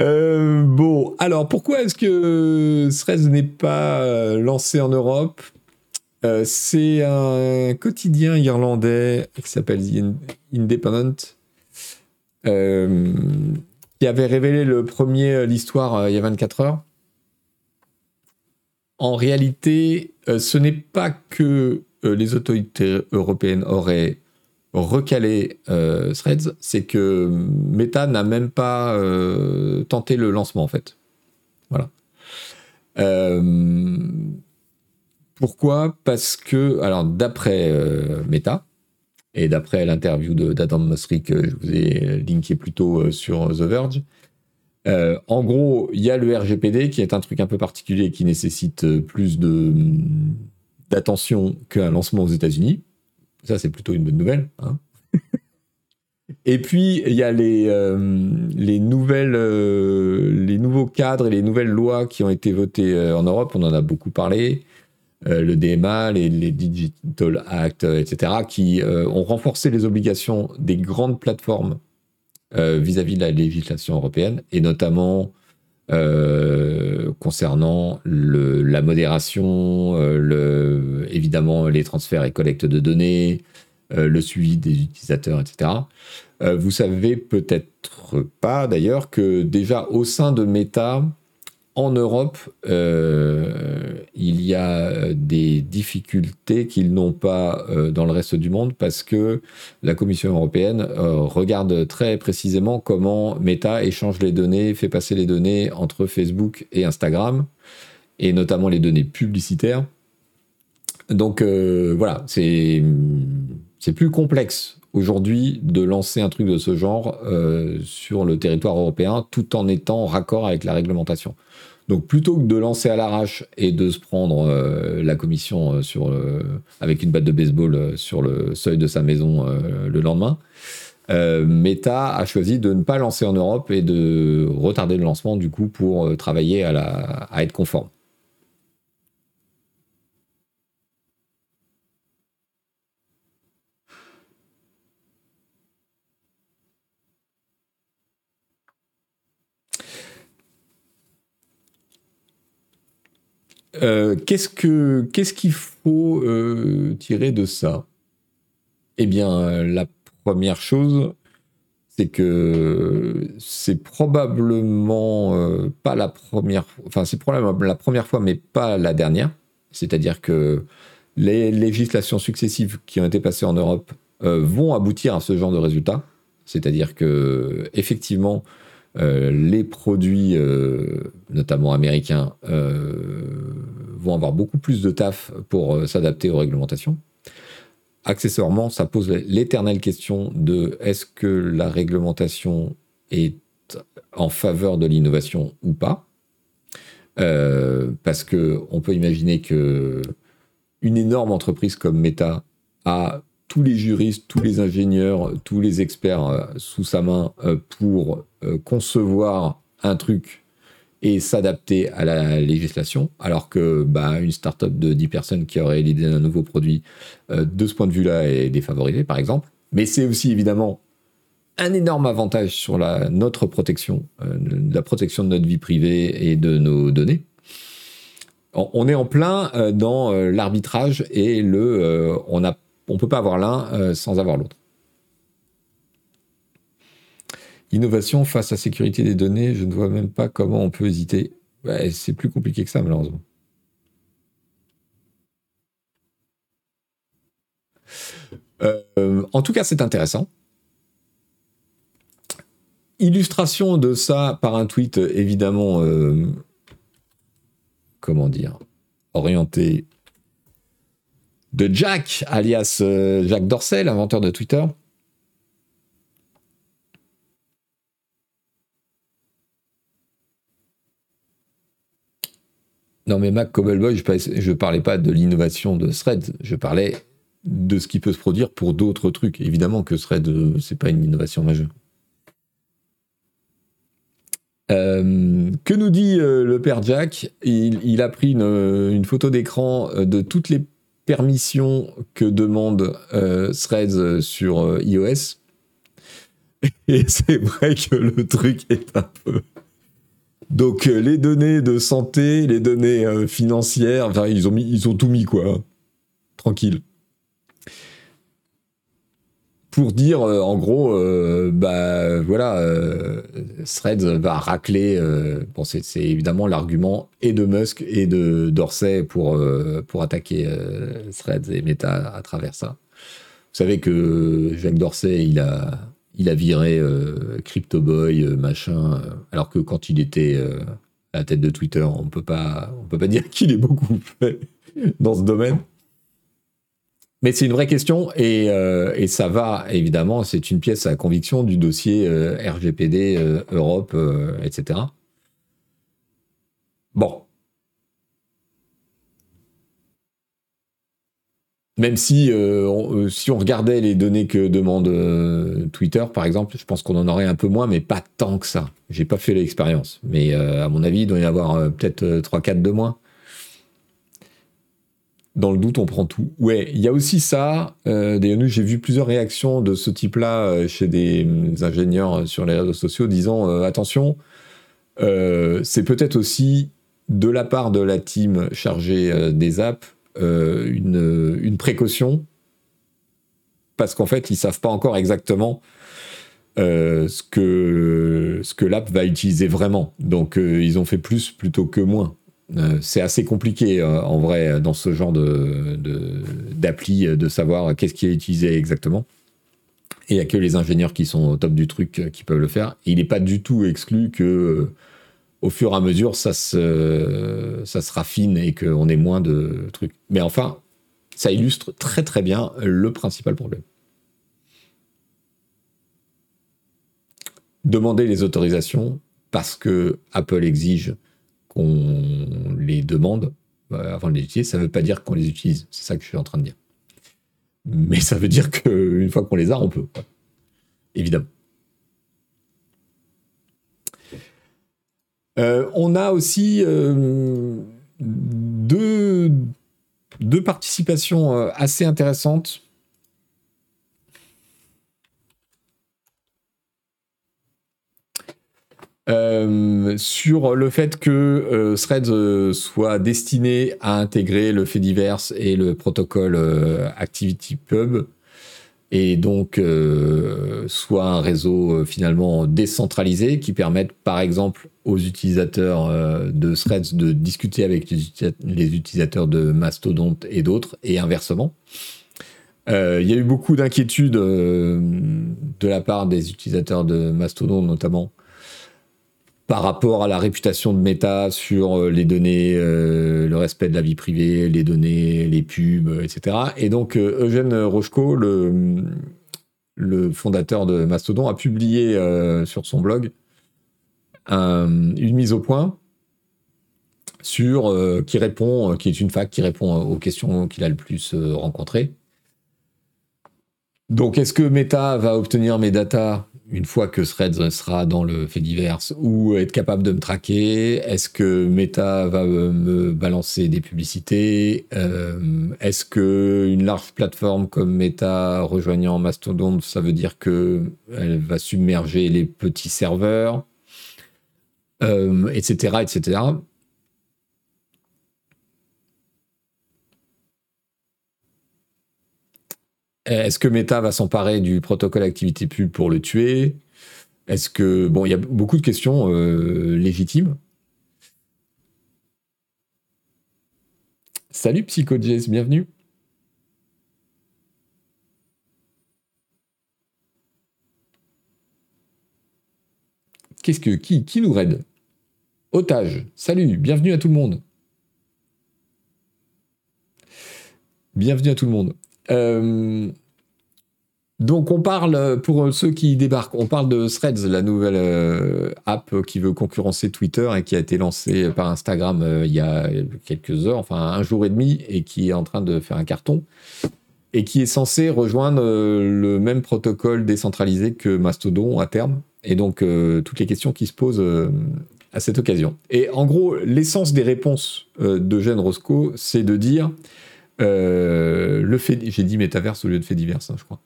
Euh, bon, alors pourquoi est-ce que Threads n'est pas lancé en Europe? Euh, c'est un quotidien irlandais qui s'appelle The Independent, euh, qui avait révélé le premier l'histoire il y a 24 heures. En réalité, ce n'est pas que les autorités européennes auraient recalé Threads, c'est que Meta n'a même pas tenté le lancement en fait. Voilà. Euh, pourquoi? Parce que, alors d'après euh, Meta, et d'après l'interview d'Adam Mosseri que je vous ai linké plus tôt euh, sur The Verge, en gros, il y a le RGPD qui est un truc un peu particulier qui nécessite plus d'attention qu'un lancement aux États-Unis. Ça, c'est plutôt une bonne nouvelle. Hein et puis, il y a les, euh, les, euh, nouveaux cadres et les nouvelles lois qui ont été votées euh, en Europe. On en a beaucoup parlé. Le DMA, les, Digital Act, etc., qui ont renforcé les obligations des grandes plateformes vis-à-vis de la législation européenne, et notamment concernant la modération, évidemment les transferts et collectes de données, le suivi des utilisateurs, etc. Euh, vous savez peut-être pas d'ailleurs que déjà au sein de Meta, en Europe, euh, il y a des difficultés qu'ils n'ont pas euh, dans le reste du monde parce que la Commission européenne regarde très précisément comment Meta échange les données, fait passer les données entre Facebook et Instagram, et notamment les données publicitaires. Donc voilà, c'est plus complexe aujourd'hui de lancer un truc de ce genre euh, sur le territoire européen tout en étant raccord avec la réglementation. Donc plutôt que de lancer à l'arrache et de se prendre euh, la commission euh, sur avec une batte de baseball sur le seuil de sa maison le lendemain, Meta a choisi de ne pas lancer en Europe et de retarder le lancement du coup pour travailler à, la, à être conforme. Euh, qu'est-ce que qu'est-ce qu'il faut euh, tirer de ça? Eh bien, la première chose, c'est que c'est probablement euh, pas la première, enfin c'est probablement la première fois, mais pas la dernière. C'est-à-dire que les législations successives qui ont été passées en Europe vont aboutir à ce genre de résultat. C'est-à-dire que effectivement, euh, les produits, euh, notamment américains, euh, vont avoir beaucoup plus de taf pour s'adapter aux réglementations. Accessoirement, ça pose l'éternelle question de est-ce que la réglementation est en faveur de l'innovation ou pas Parce que on peut imaginer que une énorme entreprise comme Meta a tous les juristes, tous les ingénieurs, tous les experts euh, sous sa main euh, pour euh, concevoir un truc et s'adapter à la législation, alors que bah, une startup de 10 personnes qui aurait l'idée d'un nouveau produit, de ce point de vue-là, est défavorisée, par exemple. Mais c'est aussi évidemment un énorme avantage sur la, notre protection, la protection de notre vie privée et de nos données. On est en plein dans l'arbitrage et le, on a on ne peut pas avoir l'un euh, sans avoir l'autre. Innovation face à sécurité des données, je ne vois même pas comment on peut hésiter. c'est plus compliqué que ça, malheureusement. Euh, en tout cas, c'est intéressant. Illustration de ça par un tweet, évidemment, euh, comment dire, orienté de Jack, alias euh, Jacques Dorsey, l'inventeur de Twitter. Non mais Mac Cobbleboy, je ne parlais pas de l'innovation de Thread, je parlais de ce qui peut se produire pour d'autres trucs. Évidemment que Thread, euh, c'est pas une innovation majeure. Euh, que nous dit le père Jack? Il, a pris une photo d'écran de toutes les permission que demande euh, Threads sur euh, iOS. Et c'est vrai que le truc est un peu. Donc euh, les données de santé, les données financières, enfin ils ont mis, ils ont tout mis quoi. tranquille. Pour dire, en gros, bah voilà, Threads va racler. bon, c'est évidemment l'argument et de Musk et de Dorsey pour, pour attaquer Threads et Meta à travers ça. Vous savez que Jacques Dorsey, il a, il a viré euh, CryptoBoy, euh, machin, euh, alors que quand il était à la tête de Twitter, on peut pas, on peut pas dire qu'il est beaucoup fait dans ce domaine. Mais c'est une vraie question et, et, ça va évidemment, c'est une pièce à conviction du dossier RGPD Europe, etc. Bon, Même si, euh, on, euh, si on regardait les données que demande euh, Twitter, par exemple, je pense qu'on en aurait un peu moins, mais pas tant que ça. J'ai pas fait l'expérience. Mais à mon avis, il doit y avoir peut-être 3-4 de moins. Dans le doute, on prend tout. Ouais, il y a aussi ça. D'ailleurs, j'ai vu plusieurs réactions de ce type-là chez des, des, ingénieurs sur les réseaux sociaux disant attention, c'est peut-être aussi de la part de la team chargée des apps euh, une, précaution parce qu'en fait, ils savent pas encore exactement euh, ce que, ce que l'app va utiliser vraiment. Donc, euh, ils ont fait plus plutôt que moins. c'est assez compliqué en vrai dans ce genre de, d'appli de, savoir qu'est-ce qui est utilisé exactement. Et il n'y a que les ingénieurs qui sont au top du truc qui peuvent le faire. il n'est pas du tout exclu que au fur et à mesure, ça se, raffine et qu'on ait moins de trucs. Mais enfin, ça illustre très très bien le principal problème. Demander les autorisations parce que Apple exige qu'on les demande euh, avant de les utiliser, ça ne veut pas dire qu'on les utilise. C'est ça que je suis en train de dire. Mais ça veut dire qu'une fois qu'on les a, on peut. Évidemment. Euh, on a aussi euh, deux, participations euh, assez intéressantes. sur le fait que Threads soit destiné à intégrer le fait divers et le protocole ActivityPub et donc euh, soit un réseau euh, finalement décentralisé qui permette par exemple aux utilisateurs euh, de Threads de discuter avec les, utilisateurs de Mastodon et d'autres et inversement. Il y a eu beaucoup d'inquiétudes de la part des utilisateurs de Mastodon notamment par rapport à la réputation de Meta sur euh, les données, euh, le respect de la vie privée, les données, les pubs, etc. Et donc euh, Eugène Rochko, le, le, fondateur de Mastodon, a publié sur son blog une mise au point sur qui répond, qui est une fac qui répond aux questions qu'il a le plus rencontrées. Donc, est-ce que Meta va obtenir mes datas une fois que Threads sera dans le fait divers ou être capable de me traquer? Est-ce que Meta va me balancer des publicités? Euh, Est-ce que une large plateforme comme Meta rejoignant Mastodon, ça veut dire que elle va submerger les petits serveurs, etc., euh, etc. Est-ce que Meta va s'emparer du protocole activité pub pour le tuer? Est-ce que. Bon, il y a beaucoup de questions euh, légitimes. Salut PsychoJS, bienvenue. Qu'est-ce que. Qui, qui nous raide? Otage, salut, bienvenue à tout le monde. Bienvenue à tout le monde. Euh, donc on parle, pour ceux qui débarquent, on parle de Threads, la nouvelle euh, app qui veut concurrencer Twitter et qui a été lancée par Instagram euh, il y a quelques heures, enfin un jour et demi, et qui est en train de faire un carton, et qui est censé rejoindre le même protocole décentralisé que Mastodon à terme, et donc toutes les questions qui se posent à cette occasion. Et en gros, l'essence des réponses d'Eugène Roscoe, c'est de dire... Euh, le fait, j'ai dit métaverse au lieu de fait divers, hein, je crois.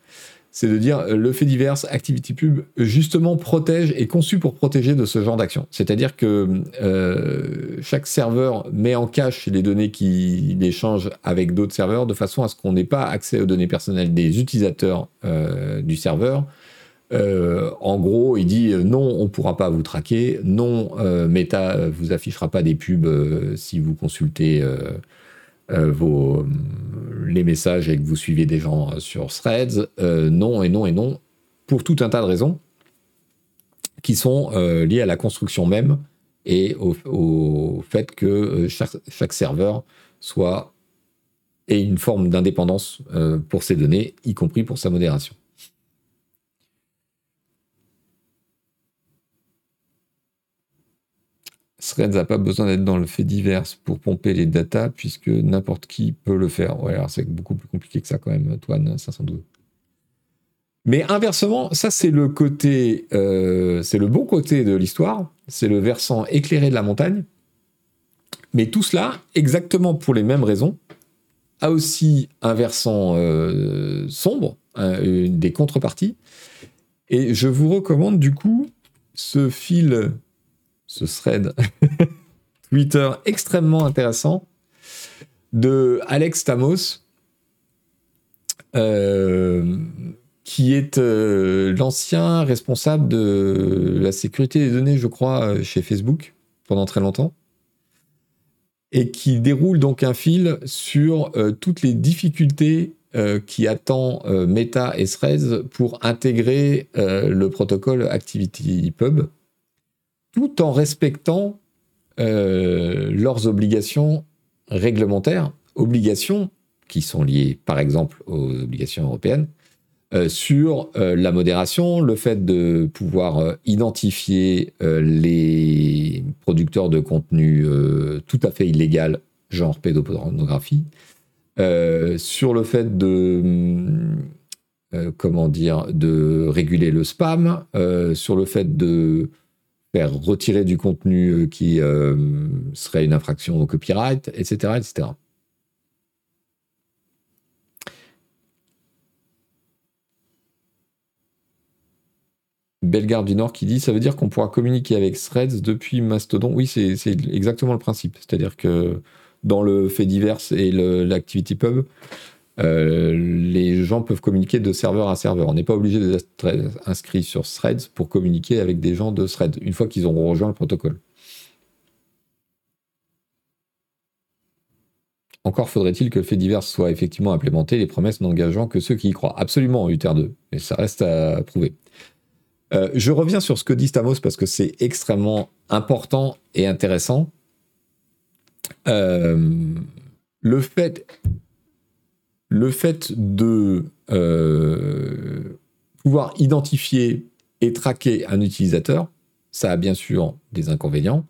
C'est de dire le fait divers, Activity Pub, justement protège, est conçu pour protéger de ce genre d'action. C'est-à-dire que euh, chaque serveur met en cache les données qu'il échange avec d'autres serveurs de façon à ce qu'on n'ait pas accès aux données personnelles des utilisateurs euh, du serveur. Euh, en gros, il dit non, on ne pourra pas vous traquer, non, Meta vous affichera pas des pubs si vous consultez euh, vos, les messages et que vous suivez des gens sur Threads, euh, non et non et non, pour tout un tas de raisons qui sont euh, liées à la construction même et au, fait que chaque, serveur soit ait une forme d'indépendance pour ses données, y compris pour sa modération. Threads n'a pas besoin d'être dans le fait divers pour pomper les datas, puisque n'importe qui peut le faire. Ouais, alors c'est beaucoup plus compliqué que ça quand même, Toine 512. Mais inversement, ça c'est le côté, euh, c'est le bon côté de l'histoire, c'est le versant éclairé de la montagne. Mais tout cela, exactement pour les mêmes raisons, a aussi un versant euh, sombre, des contreparties. Et je vous recommande du coup ce fil ce thread. Twitter extrêmement intéressant de Alex Tamos, euh, qui est euh, l'ancien responsable de la sécurité des données, je crois, chez Facebook pendant très longtemps, et qui déroule donc un fil sur euh, toutes les difficultés qui attend Meta et Threads pour intégrer le protocole ActivityPub tout en respectant euh, leurs obligations réglementaires, obligations qui sont liées par exemple aux obligations européennes, euh, sur euh, la modération, le fait de pouvoir identifier les producteurs de contenu tout à fait illégal, genre pédopornographie, sur le fait de comment dire de réguler le spam, sur le fait de retirer du contenu euh, qui euh, serait une infraction au copyright, etc. etc. Bellegarde du Nord qui dit ça veut dire qu'on pourra communiquer avec Threads depuis Mastodon? Oui, c'est exactement le principe. C'est-à-dire que dans le fait divers et l'activity pub, euh, les gens peuvent communiquer de serveur à serveur. On n'est pas obligé d'être inscrit sur Threads pour communiquer avec des gens de Threads, une fois qu'ils auront rejoint le protocole. Encore faudrait-il que le fait divers soit effectivement implémenté, les promesses n'engageant que ceux qui y croient. Absolument, UTR2, mais ça reste à prouver. Euh, je reviens sur ce que dit Stamos parce que c'est extrêmement important et intéressant. Euh, le fait, le fait de euh, pouvoir identifier et traquer un utilisateur, ça a bien sûr des inconvénients,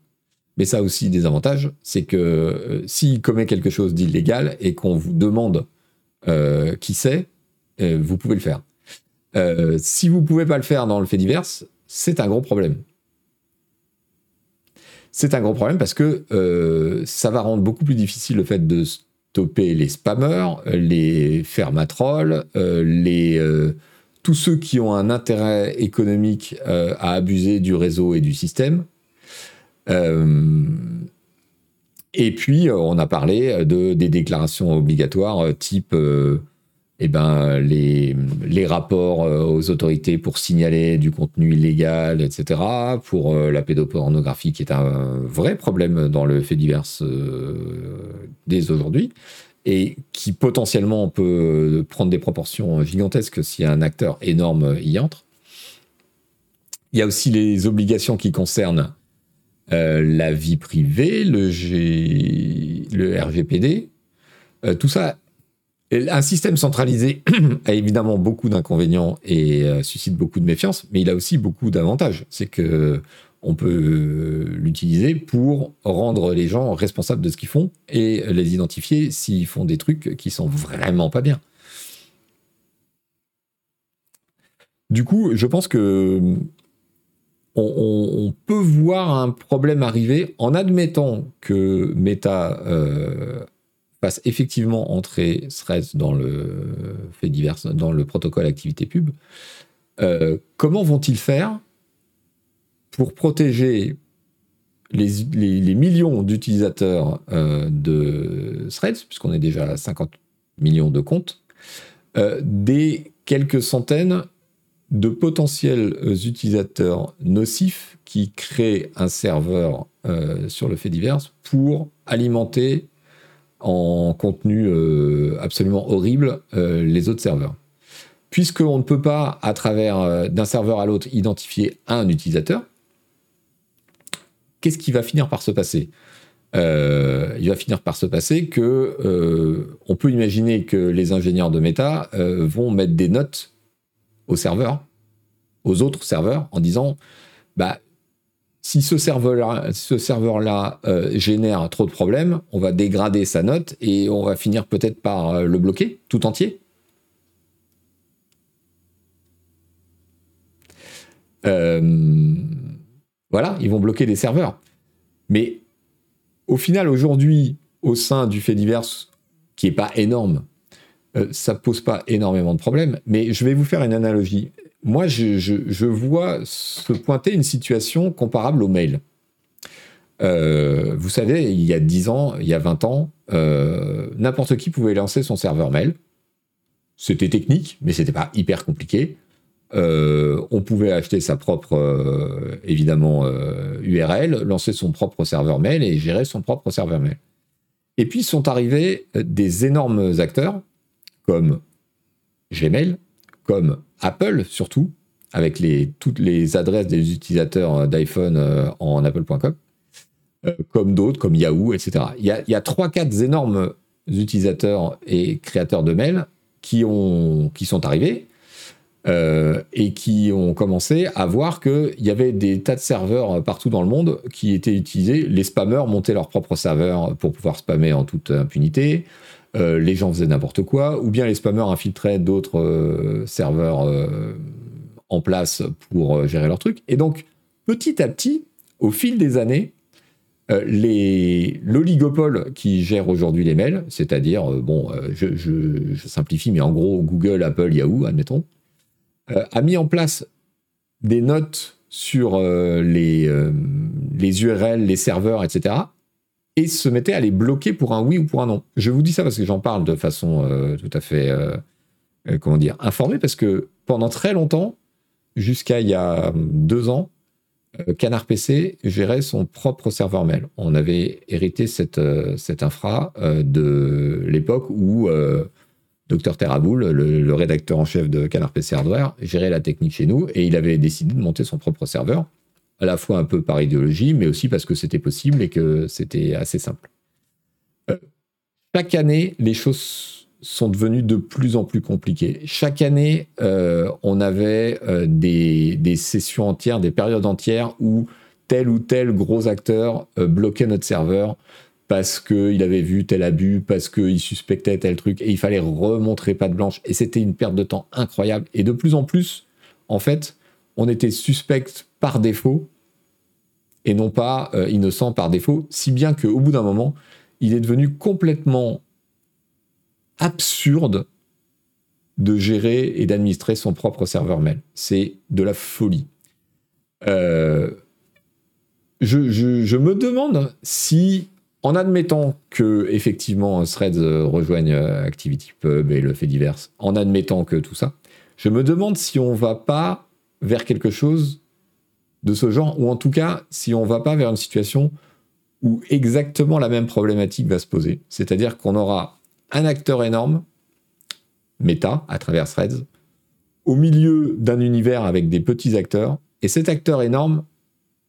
mais ça a aussi des avantages. C'est que euh, s'il commet quelque chose d'illégal et qu'on vous demande euh, qui c'est, vous pouvez le faire. si vous ne pouvez pas le faire dans le fait divers, c'est un gros problème. C'est un gros problème parce que ça va rendre beaucoup plus difficile le fait de les spammers, les fermatrolls, euh, euh, tous ceux qui ont un intérêt économique euh, à abuser du réseau et du système. et puis, on a parlé de, des déclarations obligatoires type eh ben, les, les, rapports aux autorités pour signaler du contenu illégal, etc., pour la pédopornographie qui est un vrai problème dans le fait divers dès aujourd'hui, et qui potentiellement peut prendre des proportions gigantesques si un acteur énorme y entre. Il y a aussi les obligations qui concernent euh, la vie privée, le, le RGPD. Euh, tout ça, un système centralisé a évidemment beaucoup d'inconvénients et euh, suscite beaucoup de méfiance, mais il a aussi beaucoup d'avantages. C'est que on peut euh, l'utiliser pour rendre les gens responsables de ce qu'ils font et les identifier s'ils font des trucs qui sont vraiment pas bien. Du coup, je pense que on, peut voir un problème arriver en admettant que Meta euh, fasse effectivement entrer Threads dans le fait divers, protocole activité pub, euh, comment vont-ils faire pour protéger les, millions d'utilisateurs euh, de Threads, puisqu'on est déjà à 50 millions de comptes, euh, des quelques centaines de potentiels utilisateurs nocifs qui créent un serveur sur le fait divers pour alimenter en contenu absolument horrible les autres serveurs. Puisqu'on ne peut pas, à travers euh, d'un serveur à l'autre, identifier un utilisateur, qu'est-ce qui va finir par se passer? Euh, Il va finir par se passer que euh, on peut imaginer que les ingénieurs de Meta vont mettre des notes aux serveurs, aux autres serveurs, en disant bah si ce serveur-là -là, génère trop de problèmes, on va dégrader sa note et on va finir peut-être par le bloquer tout entier Euh, voilà, ils vont bloquer des serveurs. Mais au final, aujourd'hui, au sein du fait divers, qui est pas énorme, euh, ça pose pas énormément de problèmes. Mais je vais vous faire une analogie. Moi, je, vois se pointer une situation comparable au mail. Euh, vous savez, il y a 10 ans, il y a 20 ans, n'importe qui pouvait lancer son serveur mail. C'était technique, mais c'était pas hyper compliqué. Euh, on pouvait acheter sa propre, euh, évidemment, URL, euh, lancer son propre serveur mail et gérer son propre serveur mail. Et puis sont arrivés des énormes acteurs comme Gmail, comme Apple surtout, avec toutes les adresses des utilisateurs d'iPhone en apple.com, comme d'autres, comme Yahoo, etc. Il y a, il y a 3-4 énormes utilisateurs et créateurs de mails qui, qui sont arrivés euh, et qui ont commencé à voir qu'il y avait des tas de serveurs partout dans le monde qui étaient utilisés. Les spammers montaient leur propre serveur pour pouvoir spammer en toute impunité. Euh, les gens faisaient n'importe quoi, ou bien les spammers infiltraient d'autres euh, serveurs en place pour gérer leur truc. Et donc, petit à petit, au fil des années, l'oligopole qui gère aujourd'hui les mails, c'est-à-dire, bon, je, simplifie, mais en gros, Google, Apple, Yahoo, admettons, euh, a mis en place des notes sur euh, les, euh, les URL, les serveurs, etc. Et se mettait à les bloquer pour un oui ou pour un non. Je vous dis ça parce que j'en parle de façon tout à fait, comment dire, informée, parce que pendant très longtemps, jusqu'à il y a deux ans, Canard PC gérait son propre serveur mail. On avait hérité cette, cette infra de l'époque où Dr Terraboul, le, rédacteur en chef de Canard PC Hardware, gérait la technique chez nous et il avait décidé de monter son propre serveur, à la fois un peu par idéologie, mais aussi parce que c'était possible et que c'était assez simple. Euh, chaque année, les choses sont devenues de plus en plus compliquées. Chaque année, euh, on avait euh, des, sessions entières, des périodes entières où tel ou tel gros acteur bloquait notre serveur parce qu'il avait vu tel abus, parce qu'il suspectait tel truc, et il fallait remontrer patte blanche, et c'était une perte de temps incroyable. Et de plus en plus, en fait, on était suspect par défaut, et non pas euh, innocent par défaut, si bien qu'au bout d'un moment, il est devenu complètement absurde de gérer et d'administrer son propre serveur mail. C'est de la folie. Euh, je, me demande si en admettant que effectivement Threads euh, rejoigne ActivityPub et le fait divers, en admettant que tout ça, je me demande si on va pas vers quelque chose de ce genre, ou en tout cas si on va pas vers une situation où exactement la même problématique va se poser. C'est-à-dire qu'on aura un acteur énorme, Meta, à travers Threads, au milieu d'un univers avec des petits acteurs, et cet acteur énorme,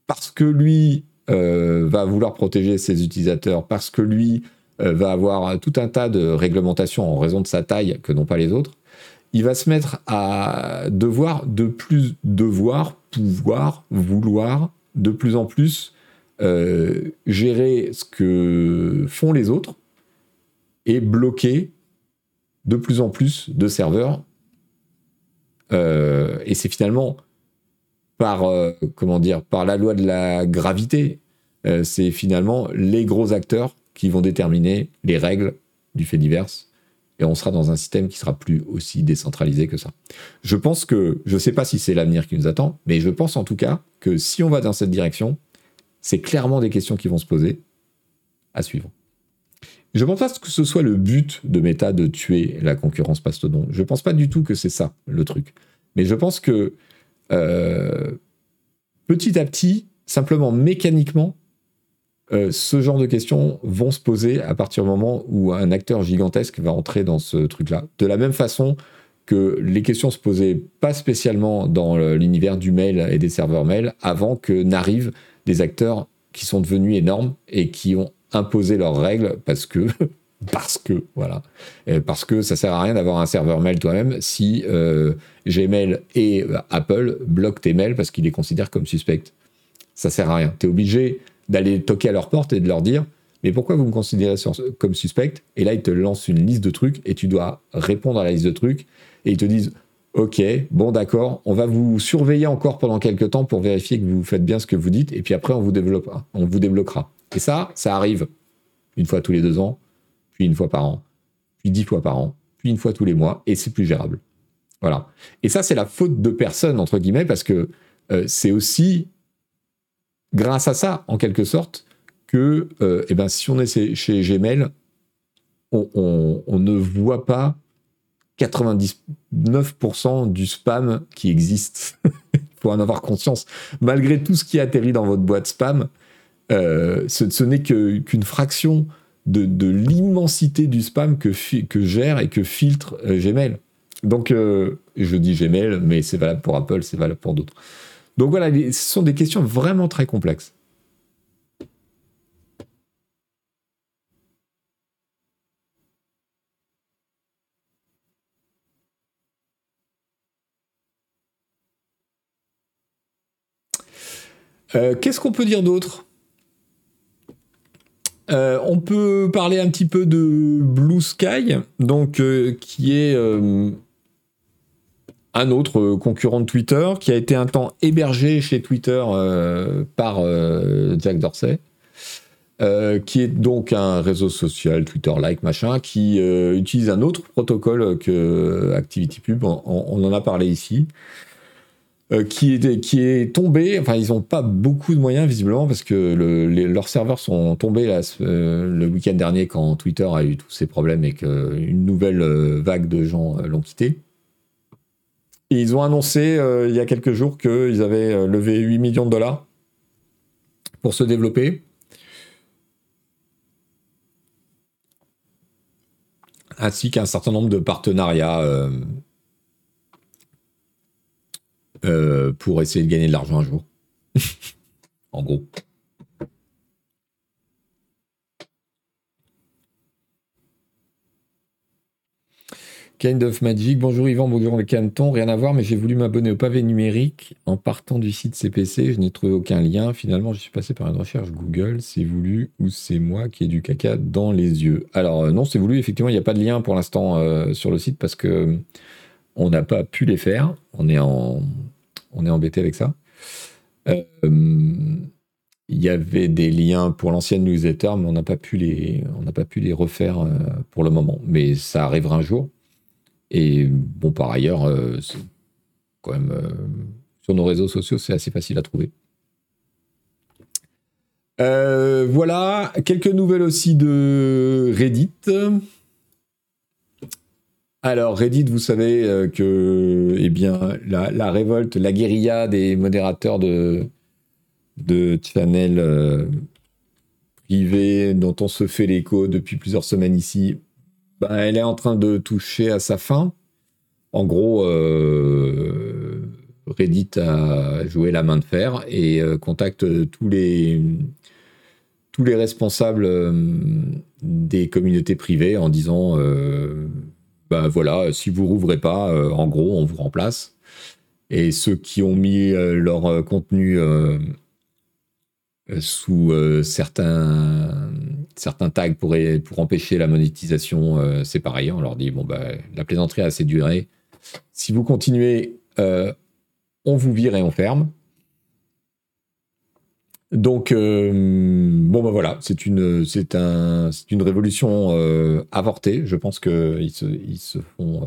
parce que lui euh, va vouloir protéger ses utilisateurs parce que lui euh, va avoir tout un tas de réglementations en raison de sa taille que n'ont pas les autres, il va se mettre à devoir de plus devoir, pouvoir, vouloir de plus en plus euh, gérer ce que font les autres et bloquer de plus en plus de serveurs. et c'est finalement par, euh, par la loi de la gravité. Euh, c'est finalement les gros acteurs qui vont déterminer les règles du fait divers, et on sera dans un système qui sera plus aussi décentralisé que ça. Je pense que, je ne sais pas si c'est l'avenir qui nous attend, mais je pense en tout cas que si on va dans cette direction, c'est clairement des questions qui vont se poser à suivre. Je ne pense pas que ce soit le but de Meta de tuer la concurrence Pastodon. Je ne pense pas du tout que c'est ça le truc. Mais je pense que euh, petit à petit, simplement mécaniquement, euh, ce genre de questions vont se poser à partir du moment où un acteur gigantesque va entrer dans ce truc-là. De la même façon que les questions se posaient pas spécialement dans l'univers du mail et des serveurs mail avant que n'arrivent des acteurs qui sont devenus énormes et qui ont imposé leurs règles parce que parce que voilà parce que ça sert à rien d'avoir un serveur mail toi-même si euh, Gmail et Apple bloquent tes mails parce qu'ils les considèrent comme suspects. Ça sert à rien. Tu es obligé d'aller toquer à leur porte et de leur dire mais pourquoi vous me considérez comme suspect Et là, ils te lancent une liste de trucs et tu dois répondre à la liste de trucs et ils te disent Ok, bon d'accord, on va vous surveiller encore pendant quelques temps pour vérifier que vous faites bien ce que vous dites et puis après on vous développera. On vous débloquera. Et ça, ça arrive une fois tous les deux ans, puis une fois par an, puis dix fois par an, puis une fois tous les mois et c'est plus gérable. Voilà. Et ça, c'est la faute de personne entre guillemets parce que euh, c'est aussi grâce à ça, en quelque sorte, que euh, eh ben, si on est chez Gmail, on, ne voit pas 99% du spam qui existe. Il faut en avoir conscience. Malgré tout ce qui atterrit dans votre boîte spam, euh, ce, n'est qu'une fraction de, l'immensité du spam que, gère et que filtre euh, Gmail. Donc, je dis Gmail, mais c'est valable pour Apple, c'est valable pour d'autres. Donc voilà, ce sont des questions vraiment très complexes. Euh, qu'est-ce qu'on peut dire d'autre? Euh, on peut parler un petit peu de Blue Sky, donc euh, qui est un autre euh, concurrent de Twitter qui a été un temps hébergé chez Twitter euh, par euh, Jack Dorsey. qui est donc un réseau social, Twitter-like, machin, qui utilise un autre protocole que ActivityPub, on, en a parlé ici, qui, est, qui est tombé, enfin ils n'ont pas beaucoup de moyens visiblement parce que leurs serveurs sont tombés le week-end dernier quand Twitter a eu tous ces problèmes et qu'une nouvelle vague de gens l'ont quitté ils ont annoncé euh, il y a quelques jours qu'ils avaient euh, levé 8 millions de dollars pour se développer. Ainsi qu'un certain nombre de partenariats euh, pour essayer de gagner de l'argent un jour. en gros. Kind of Magic, bonjour Yvan, bonjour le Canton, rien à voir, mais j'ai voulu m'abonner au pavé numérique en partant du site CPC, je n'ai trouvé aucun lien. Finalement, je suis passé par une recherche Google, c'est voulu ou c'est moi qui ai du caca dans les yeux? Alors euh, non, c'est voulu, effectivement, il n'y a pas de lien pour l'instant euh, sur le site parce que euh, on n'a pas pu les faire, on est, embêté avec ça. il y avait des liens pour l'ancienne newsletter, mais on n'a pas pu les refaire pour le moment. Mais ça arrivera un jour. Et bon, par ailleurs, euh, quand même euh, sur nos réseaux sociaux, c'est assez facile à trouver. Euh, voilà, quelques nouvelles aussi de Reddit. Alors Reddit, vous savez que eh bien, la, révolte, la guérilla des modérateurs de, de channel privés dont on se fait l'écho depuis plusieurs semaines ici bah, elle est en train de toucher à sa fin. En gros, euh, Reddit a joué la main de fer et euh, contacte tous les, tous les responsables euh, des communautés privées en disant bah voilà, si vous rouvrez pas, en gros, on vous remplace. Et ceux qui ont mis leur contenu sous certains certains tags pour, pour empêcher la monétisation, euh, c'est pareil. On leur dit bon, bah, la plaisanterie a assez duré. Si vous continuez, euh, on vous vire et on ferme. Donc, bon, ben voilà, c'est une, révolution avortée. Je pense qu'ils se, ils se font.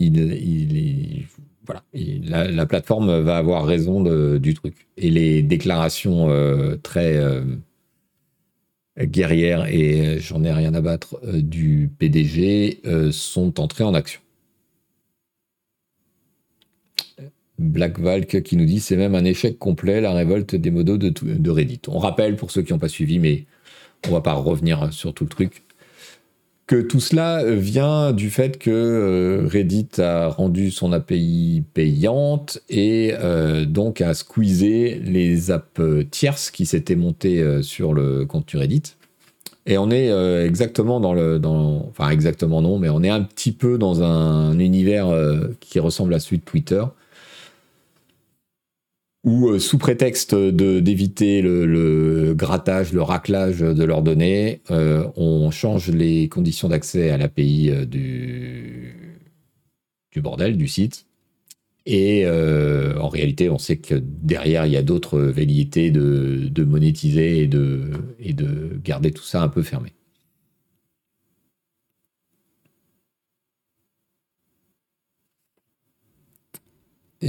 il, il, voilà, la, la, plateforme va avoir raison de, du truc. Et les déclarations très guerrières et j'en ai rien à battre du PDG sont entrées en action. Black Valk qui nous dit c'est même un échec complet la révolte des modos de, de Reddit. On rappelle pour ceux qui n'ont pas suivi, mais on va pas revenir sur tout le truc, que tout cela vient du fait que euh, Reddit a rendu son API payante et euh, donc a squeezé les apps tierces qui s'étaient montées euh, sur le contenu Reddit. Et on est exactement dans le, enfin exactement non, mais on est un petit peu dans un univers qui ressemble à celui de Twitter ou euh, sous prétexte d'éviter le, grattage, le raclage de leurs données, euh, on change les conditions d'accès à l'API euh, du, du bordel, du site. Et en réalité, on sait que derrière, il y a d'autres velléités de, de, monétiser et de, et de garder tout ça un peu fermé.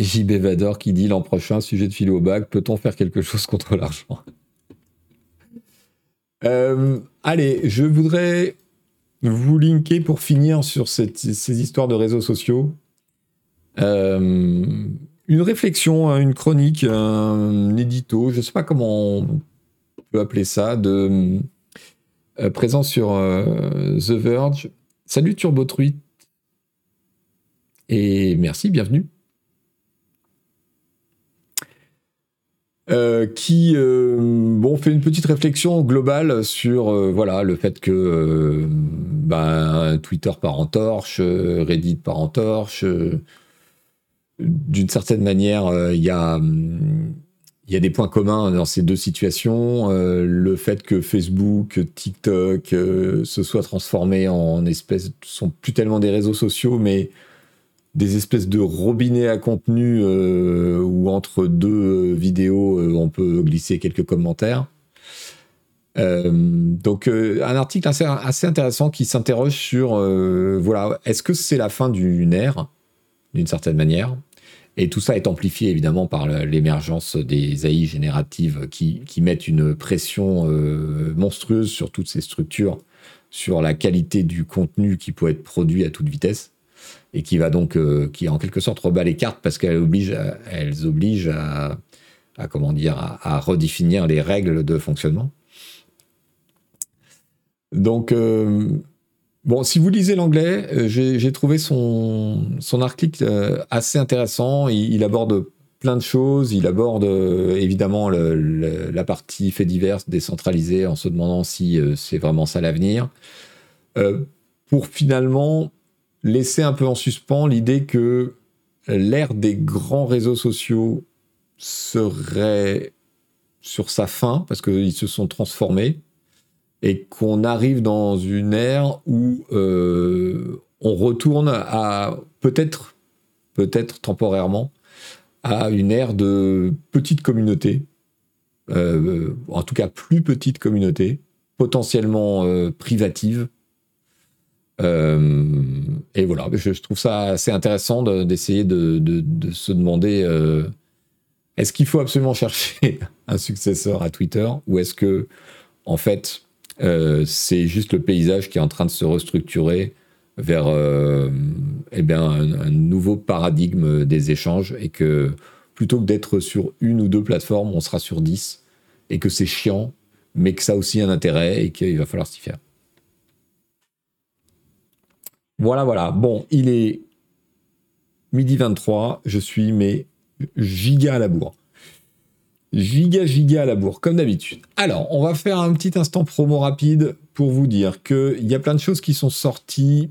JB Vador qui dit l'an prochain, sujet de philo au bac, peut-on faire quelque chose contre l'argent? Euh, Allez, je voudrais vous linker pour finir sur ces histoires de réseaux sociaux. Euh, une réflexion, hein, une chronique, un édito, je ne sais pas comment on peut appeler ça, de euh, présent sur The Verge. Salut TurboTruit et merci, bienvenue. Euh, qui euh, bon fait une petite réflexion globale sur euh, voilà le fait que bah, Twitter part en torche, Reddit part en torche. D'une certaine manière, il y a il y a des points communs dans ces deux situations. le fait que Facebook, TikTok se soient transformés en espèces, sont plus tellement des réseaux sociaux, mais des espèces de robinets à contenu euh, où entre deux euh, vidéos, euh, on peut glisser quelques commentaires. donc un article assez, intéressant qui s'interroge sur voilà est-ce que c'est la fin d'une ère d'une certaine manière? Et tout ça est amplifié évidemment par l'émergence des AI génératives qui, qui mettent une pression monstrueuse sur toutes ces structures, sur la qualité du contenu qui peut être produit à toute vitesse et qui va donc, euh, qui en quelque sorte rebat les cartes parce qu'elles obligent, elles obligent à, comment dire, à, redéfinir les règles de fonctionnement. Donc, euh, bon, si vous lisez l'anglais, euh, j'ai trouvé son, son article assez intéressant. Il, aborde plein de choses. Il aborde évidemment la partie fait divers décentralisée en se demandant si c'est vraiment ça l'avenir. pour finalement laisser un peu en suspens l'idée que l'ère des grands réseaux sociaux serait sur sa fin, parce qu'ils se sont transformés, et qu'on arrive dans une ère où euh, on retourne à peut-être, peut-être temporairement, à une ère de petites communautés, euh, en tout cas plus petites communautés, potentiellement euh, privatives, euh, et voilà, je, trouve ça assez intéressant d'essayer de, se demander euh, est-ce qu'il faut absolument chercher un successeur à Twitter ou est-ce que, en fait, euh, c'est juste le paysage qui est en train de se restructurer vers eh bien, un, nouveau paradigme des échanges et que plutôt que d'être sur une ou deux plateformes, on sera sur dix et que c'est chiant, mais que ça a aussi un intérêt et qu'il va falloir s'y faire. Voilà, voilà. Bon, il est midi 23. Je suis, mais giga à la bourre. Giga, giga à la bourre, comme d'habitude. Alors, on va faire un petit instant promo rapide pour vous dire qu'il y a plein de choses qui sont sorties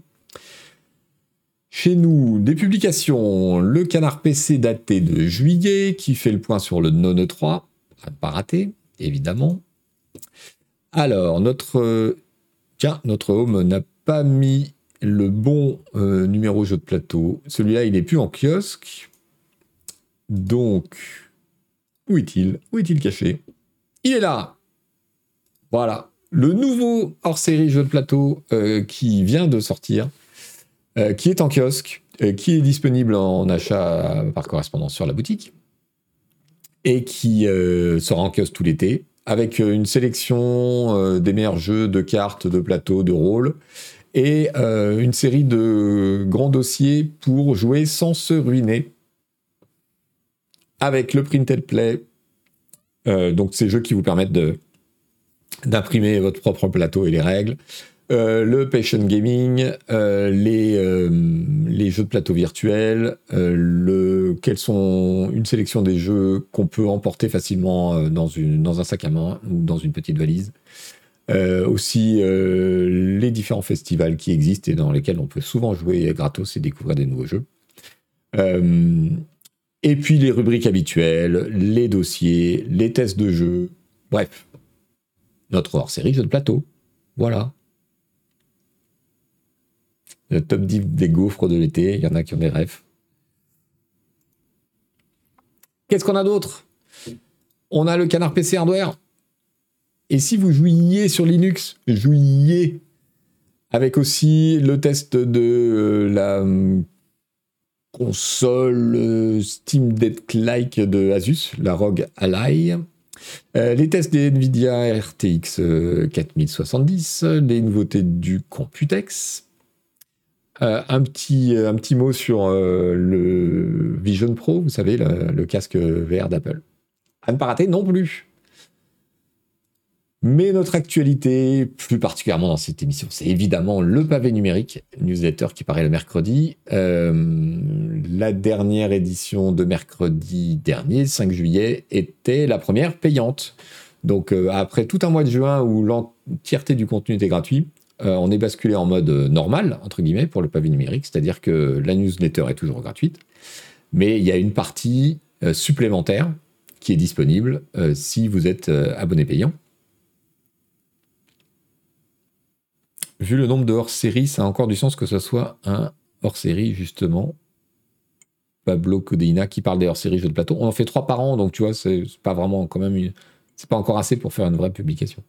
chez nous. Des publications. Le canard PC daté de juillet, qui fait le point sur le None 3. À pas rater, évidemment. Alors, notre. Tiens, notre home n'a pas mis le bon euh, numéro jeu de plateau. Celui-là, il n'est plus en kiosque. Donc, Où est-il? Où est-il caché? Il est là Voilà. Le nouveau hors-série jeu de plateau euh, qui vient de sortir, euh, qui est en kiosque, qui est disponible en achat par correspondance sur la boutique, et qui sera en kiosque tout l'été, avec une sélection des meilleurs jeux de cartes, de plateaux, de rôles, et une série de grands dossiers pour jouer sans se ruiner avec le print and play. Euh, donc ces jeux qui vous permettent de d'imprimer votre propre plateau et les règles. Euh, le patient gaming, euh, les, les jeux de plateau virtuels, le, quels sont une sélection des jeux qu'on peut emporter facilement dans, une, dans un sac à main ou dans une petite valise. Aussi les différents festivals qui existent et dans lesquels on peut souvent jouer gratos et découvrir des nouveaux jeux. Et puis les rubriques habituelles, les dossiers, les tests de jeu, bref. Notre hors-série jeu de plateau. Voilà. Le top 10 des gaufres de l'été, il y en a qui ont des rêves. Qu'est-ce qu'on a d'autre? On a le canard PC hardware. Et si vous jouiez sur Linux, jouiez avec aussi le test de euh, la console euh, Steam Deck-like de Asus, la ROG Ally. Euh, les tests des Nvidia RTX 4070, euh, les nouveautés du Computex. un, petit, un petit mot sur le Vision Pro, vous savez, le casque VR d'Apple. À ne pas rater non plus. Mais notre actualité, plus particulièrement dans cette émission, c'est évidemment le pavé numérique, newsletter qui paraît le mercredi. Euh, la dernière édition de mercredi dernier, 5 juillet, était la première payante. Donc euh, après tout un mois de juin où l'entièreté du contenu était gratuit, euh, on est basculé en mode normal, entre guillemets, pour le pavé numérique, c'est-à-dire que la newsletter est toujours gratuite, mais il y a une partie supplémentaire qui est disponible si vous êtes abonné payant. Vu le nombre de hors-série, ça a encore du sens que ce soit un hors-série, justement. Pablo Codeina qui parle des hors-séries jeux de plateau. On en fait trois par an, donc tu vois, c'est pas vraiment quand même. C'est pas encore assez pour faire une vraie publication.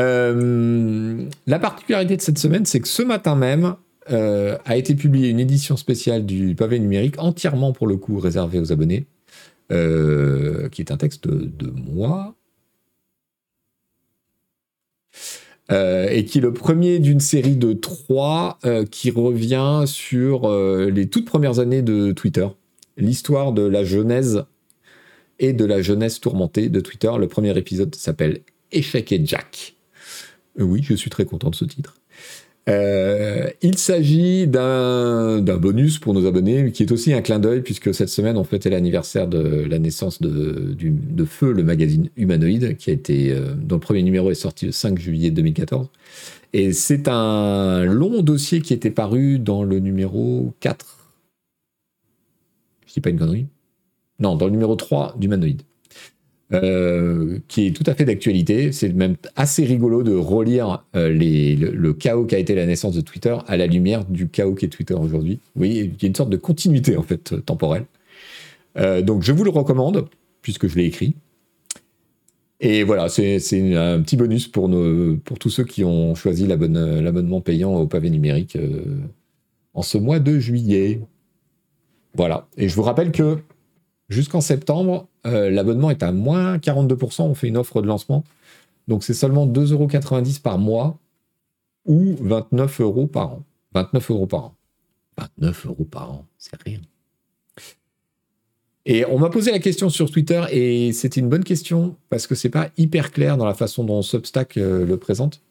Euh, la particularité de cette semaine, c'est que ce matin même euh, a été publiée une édition spéciale du pavé numérique, entièrement pour le coup réservée aux abonnés, euh, qui est un texte de moi, Euh, et qui est le premier d'une série de trois euh, qui revient sur euh, les toutes premières années de Twitter, l'histoire de la genèse et de la jeunesse tourmentée de Twitter. Le premier épisode s'appelle Échec et Jack. oui, je suis très content de ce titre. Euh, il s'agit d'un bonus pour nos abonnés, qui est aussi un clin d'œil, puisque cette semaine, on fêtait l'anniversaire de la naissance de, Feu, le magazine humanoïde, qui a été, euh, dont le premier numéro est sorti le 5 juillet 2014. Et c'est un long dossier qui était paru dans le numéro 4. Je dis pas une connerie Non, dans le numéro 3 d'humanoïde. Euh, qui est tout à fait d'actualité. C'est même assez rigolo de relire euh, les, le, chaos qui a été la naissance de Twitter à la lumière du chaos qui est Twitter aujourd'hui. Oui, il y a une sorte de continuité en fait temporelle. Euh, donc je vous le recommande puisque je l'ai écrit. Et voilà, c'est un petit bonus pour, pour tous ceux qui ont choisi l'abonnement payant au pavé numérique en ce mois de juillet. Voilà. Et je vous rappelle que jusqu'en septembre, euh, l'abonnement est à moins 42%. On fait une offre de lancement. Donc c'est seulement 2,90€ par mois ou 29 euros par an. 29 euros par an. 29 euros par an, c'est rien. Et on m'a posé la question sur Twitter et c'était une bonne question parce que c'est pas hyper clair dans la façon dont Substack euh, le présente.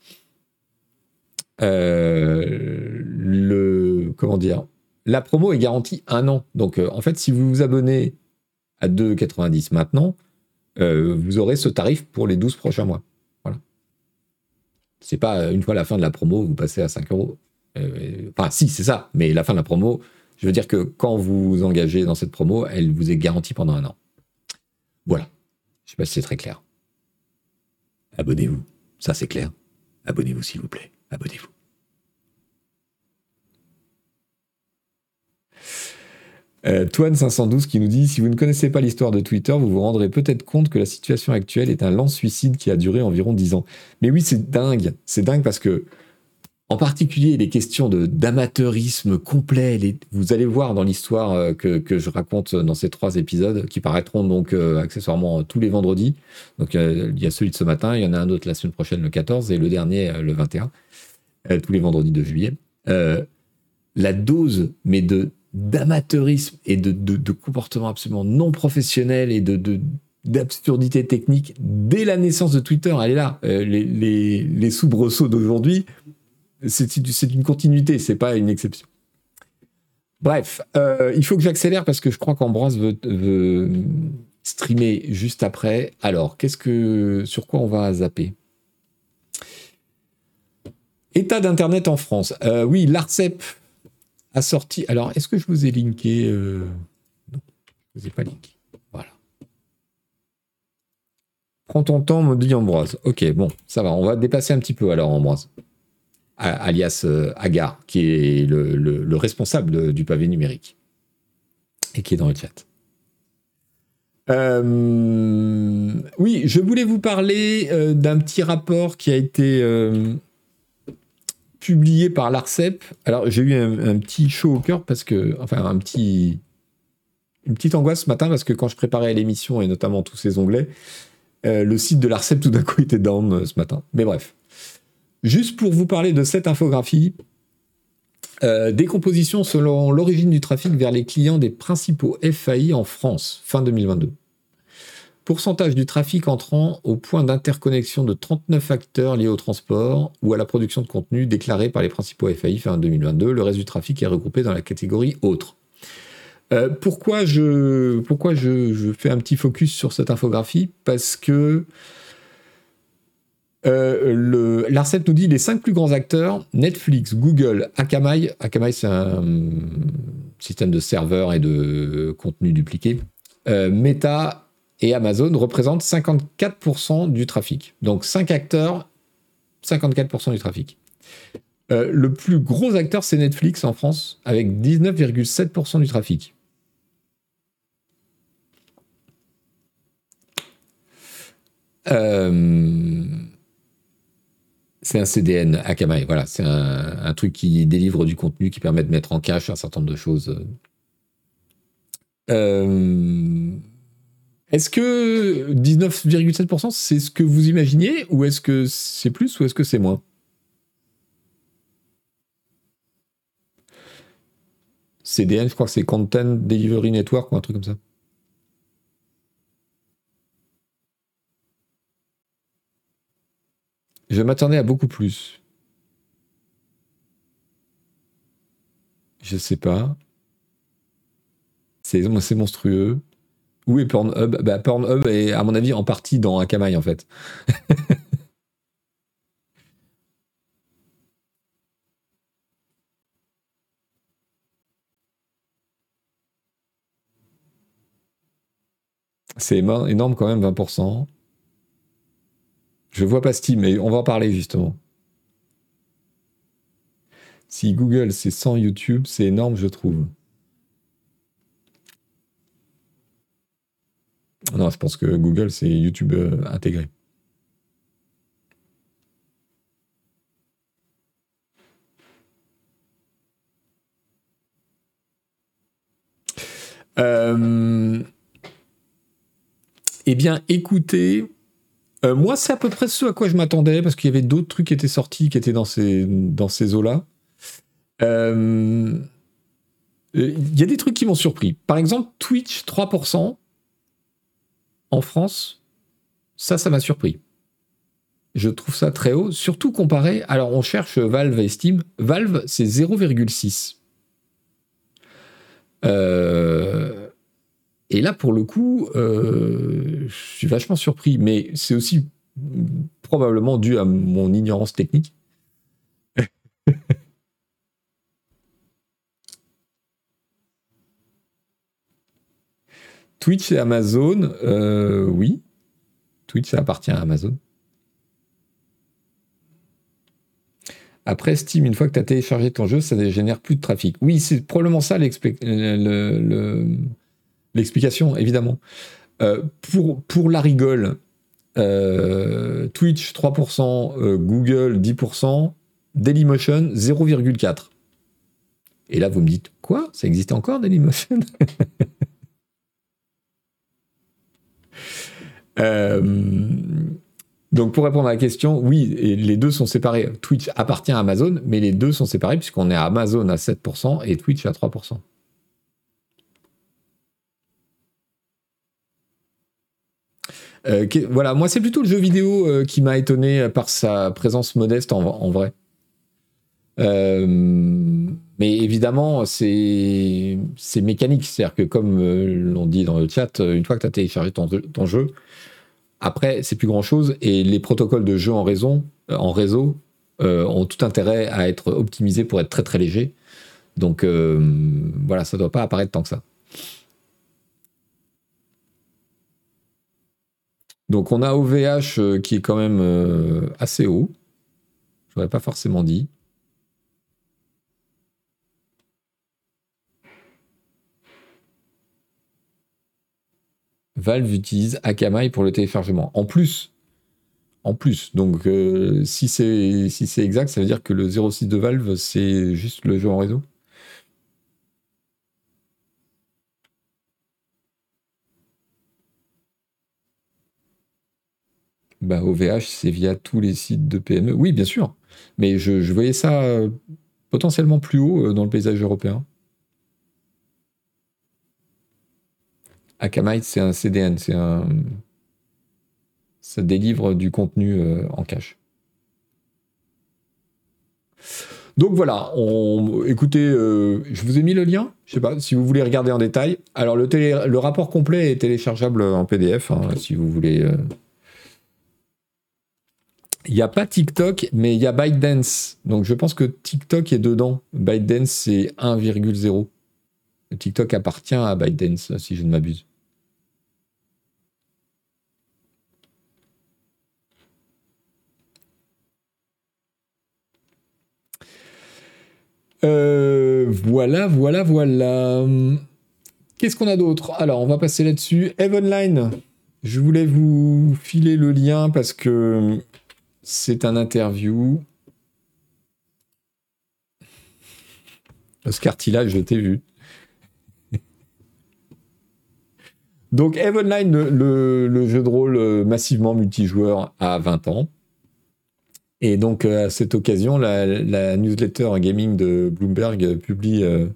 Euh, le comment dire La promo est garantie un an. Donc en fait, si vous vous abonnez à 2,90 maintenant, euh, vous aurez ce tarif pour les 12 prochains mois. Voilà. C'est pas une fois la fin de la promo, vous passez à 5 euros. Euh, enfin, si, c'est ça, mais la fin de la promo, je veux dire que quand vous vous engagez dans cette promo, elle vous est garantie pendant un an. Voilà. Je sais pas si c'est très clair. Abonnez-vous. Ça, c'est clair. Abonnez-vous, s'il vous plaît. Abonnez-vous. Euh, Toine512 qui nous dit Si vous ne connaissez pas l'histoire de Twitter, vous vous rendrez peut-être compte que la situation actuelle est un lent suicide qui a duré environ 10 ans. Mais oui, c'est dingue. C'est dingue parce que, en particulier, les questions d'amateurisme complet, vous allez voir dans l'histoire euh, que, je raconte dans ces trois épisodes qui paraîtront donc euh, accessoirement tous les vendredis. Donc il y a celui de ce matin, il y en a un autre la semaine prochaine, le 14, et le dernier, le 21, tous les vendredis de juillet. la dose, mais de d'amateurisme et de, de, comportement absolument non professionnel et de, d'absurdité technique dès la naissance de Twitter. Elle est là. Euh, les, les, soubresauts d'aujourd'hui, c'est, c'est une continuité, c'est pas une exception. Bref, euh, il faut que j'accélère parce que je crois qu'Ambroise veut, veut, streamer juste après. Alors, qu'est-ce que, sur quoi on va zapper? État d'Internet en France. Euh, oui, l'ARCEP Alors, est-ce que je vous ai linké euh, Non, je ne vous ai pas linké. Voilà. Prends ton temps, me dit Ambroise. Ok, bon, ça va. On va dépasser un petit peu alors, Ambroise. Alias euh, Agar, qui est le, responsable du pavé numérique et qui est dans le chat. Euh, oui, je voulais vous parler d'un petit rapport qui a été publié par l'ARCEP. Alors, j'ai eu un, petit chaud au cœur parce que, enfin, un petit, une petite angoisse ce matin parce que quand je préparais l'émission et notamment tous ces onglets, euh, le site de l'ARCEP tout d'un coup était down euh, ce matin. Mais bref. Juste pour vous parler de cette infographie, euh, décomposition selon l'origine du trafic vers les clients des principaux FAI en France, fin 2022 pourcentage du trafic entrant au point d'interconnexion de 39 acteurs liés au transport ou à la production de contenu déclaré par les principaux FAI fin 2022. Le reste du trafic est regroupé dans la catégorie autres. Euh, pourquoi je, pourquoi je, fais un petit focus sur cette infographie? Parce que euh, l'ARCEP nous dit les cinq plus grands acteurs Netflix, Google, Akamai. Akamai, c'est un système de serveurs et de contenu dupliqué. Euh, Meta et Amazon représente 54% du trafic. Donc 5 acteurs, 54% du trafic. Euh, le plus gros acteur, c'est Netflix en France, avec 19,7% du trafic. Euh, c'est un CDN Akamai, voilà, c'est un, un, truc qui délivre du contenu qui permet de mettre en cache un certain nombre de choses. Euh, est-ce que 19,7% c'est ce que vous imaginiez ou est-ce que c'est plus ou est-ce que c'est moins? CDN, je crois que c'est Content Delivery Network ou un truc comme ça. Je m'attendais à beaucoup plus. Je sais pas. C'est monstrueux. Où est Pornhub? Bah, Pornhub est, à mon avis, en partie dans Akamai, en fait. C'est énorme quand même, 20%. Je vois pas Steam, mais on va en parler justement. Si Google c'est 100 YouTube, c'est énorme, je trouve. Non, je pense que Google, c'est YouTube euh, intégré. Euh, eh bien, écoutez, euh, moi, c'est à peu près ce à quoi je m'attendais, parce qu'il y avait d'autres trucs qui étaient sortis, qui étaient dans ces, dans ces eaux-là. Il y a des trucs qui m'ont surpris. Par exemple, Twitch, 3% en France, ça, ça m'a surpris. Je trouve ça très haut, surtout comparé. Alors, on cherche Valve Steam. Valve, c'est 0,6. Euh, et là, pour le coup, euh, je suis vachement surpris. Mais c'est aussi probablement dû à mon ignorance technique. Twitch et Amazon, euh, oui. Twitch, ça appartient à Amazon. Après Steam, une fois que tu as téléchargé ton jeu, ça ne génère plus de trafic. Oui, c'est probablement ça l'explication, évidemment. Euh, pour, pour la rigole, euh, Twitch 3%, euh, Google 10%, Dailymotion 0,4%. Et là, vous me dites, quoi? Ça existe encore Dailymotion? Donc pour répondre à la question, oui, les deux sont séparés. Twitch appartient à Amazon, mais les deux sont séparés puisqu'on est à Amazon à 7% et Twitch à 3%. Euh, voilà, moi c'est plutôt le jeu vidéo euh, qui m'a étonné par sa présence modeste en, vrai. Euh, mais évidemment, c'est mécanique. C'est-à-dire que comme l'on dit dans le chat, une fois que tu as téléchargé ton jeu, après, c'est plus grand-chose et les protocoles de jeu en, euh, réseau euh, ont tout intérêt à être optimisés pour être très très légers. Donc euh, voilà, ça ne doit pas apparaître tant que ça. Donc on a OVH qui est quand même assez haut. Je n'aurais pas forcément dit. Valve utilise Akamai pour le téléchargement. En plus, en plus, donc euh, si c'est si exact, ça veut dire que le 06 de Valve c'est juste le jeu en réseau? Bah, OVH, c'est via tous les sites de PME. Oui, bien sûr. Mais je, je voyais ça euh, potentiellement plus haut euh, dans le paysage européen. Akamai, c'est un CDN, c'est un. Ça délivre du contenu euh, en cache. Donc voilà, on, écoutez, euh, je vous ai mis le lien, je sais pas si vous voulez regarder en détail. Alors le, le rapport complet est téléchargeable en PDF, hein, si vous voulez. Euh. Il n'y a pas TikTok, mais il y a ByteDance. Donc je pense que TikTok est dedans. ByteDance, c'est 1,0. TikTok appartient à ByteDance, si je ne m'abuse. Euh, voilà, voilà, voilà. Qu'est-ce qu'on a d'autre? Alors, on va passer là-dessus. Evenline. Je voulais vous filer le lien parce que c'est un interview. Oscar Tilla, je t'ai vu. Donc, Evenline, le, le, jeu de rôle massivement multijoueur, a 20 ans. Et donc, euh, à cette occasion, la, newsletter gaming de Bloomberg publie euh,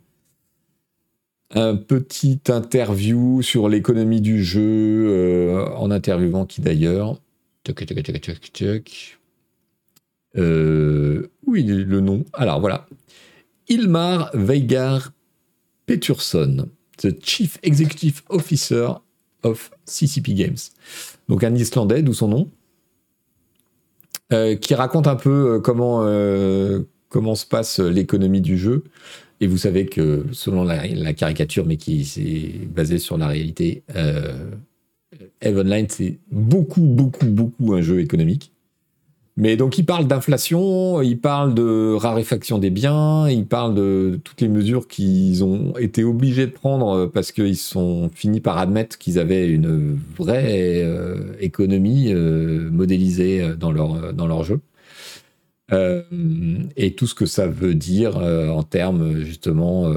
un petit interview sur l'économie du jeu, euh, en interviewant qui d'ailleurs? oui, le nom. Alors voilà. Ilmar Veigar Peturson, the Chief Executive Officer of CCP Games. Donc un Islandais, d'où son nom. Euh, qui raconte un peu euh, comment, euh, comment se passe l'économie du jeu. Et vous savez que selon la, caricature, mais qui est basée sur la réalité, euh, Eve c'est beaucoup, beaucoup, beaucoup un jeu économique. Mais donc il parle d'inflation, il parle de raréfaction des biens, il parle de toutes les mesures qu'ils ont été obligés de prendre parce qu'ils sont finis par admettre qu'ils avaient une vraie euh, économie euh, modélisée dans leur, dans leur jeu. Euh, et tout ce que ça veut dire en termes justement,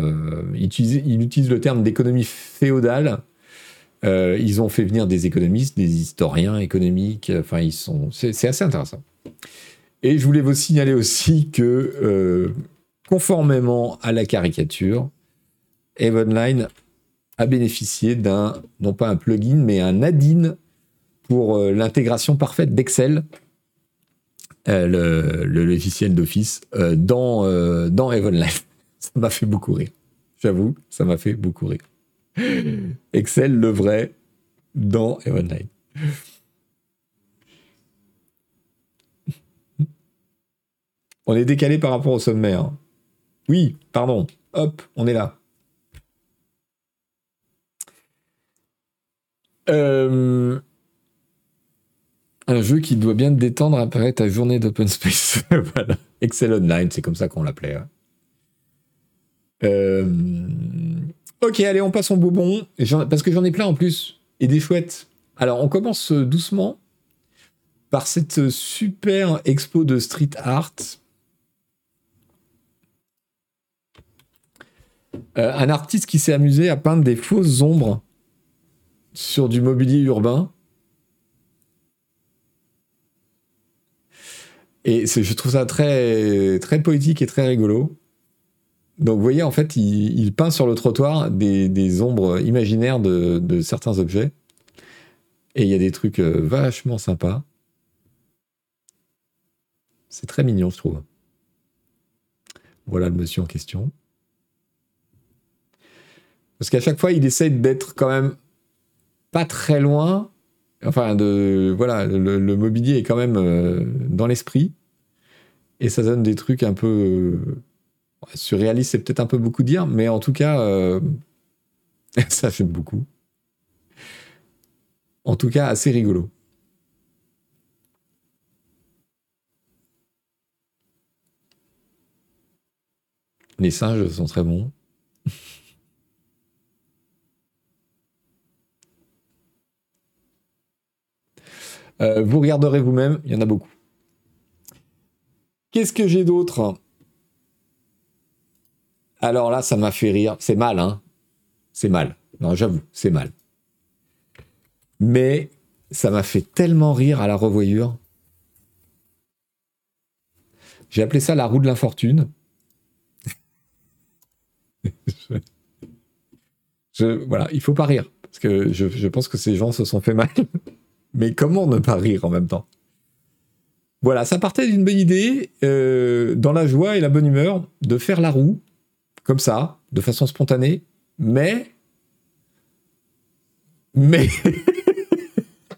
il utilise le terme d'économie féodale. ils ont fait venir des économistes, des historiens économiques. Enfin, ils sont, c'est assez intéressant. Et je voulais vous signaler aussi que, euh, conformément à la caricature, Evenline a bénéficié d'un, non pas un plugin, mais un add-in pour euh, l'intégration parfaite d'Excel, euh, le, logiciel d'Office, dans, dans. Ça m'a fait beaucoup rire. J'avoue, ça m'a fait beaucoup rire. Excel, le vrai, dans Evenline. On est décalé par rapport au sommaire. Oui, pardon. Hop, on est là. Euh, Un jeu qui doit bien te détendre après ta journée d'open space. voilà. Excel Online, c'est comme ça qu'on l'appelait. Euh, ok, allez, on passe en bonbon. Parce que j'en ai plein en plus. Et des chouettes. Alors, on commence doucement par cette super expo de street art. Euh, un artiste qui s'est amusé à peindre des fausses ombres sur du mobilier urbain. Et je trouve ça très, très poétique et très rigolo. Donc vous voyez, en fait, il, peint sur le trottoir des, ombres imaginaires de, certains objets. Et il y a des trucs euh, vachement sympas. C'est très mignon, je trouve. Voilà le monsieur en question. Parce qu'à chaque fois, il essaie d'être quand même pas très loin. Enfin, voilà, le, mobilier est quand même euh, dans l'esprit. Et ça donne des trucs un peu euh, surréalistes, c'est peut-être un peu beaucoup dire, mais en tout cas, euh, ça fait beaucoup. En tout cas, assez rigolo. Les singes sont très bons. Euh, vous regarderez vous-même, il y en a beaucoup. Qu'est-ce que j'ai d'autre? Alors là, ça m'a fait rire. C'est mal, hein C'est mal. Non, j'avoue, c'est mal. Mais ça m'a fait tellement rire à la revoyure. J'ai appelé ça la roue de l'infortune. voilà, il faut pas rire. Parce que je pense que ces gens se sont fait mal. Mais comment ne pas rire en même temps? Voilà, ça partait d'une bonne idée, euh, dans la joie et la bonne humeur, de faire la roue, comme ça, de façon spontanée, mais... Mais...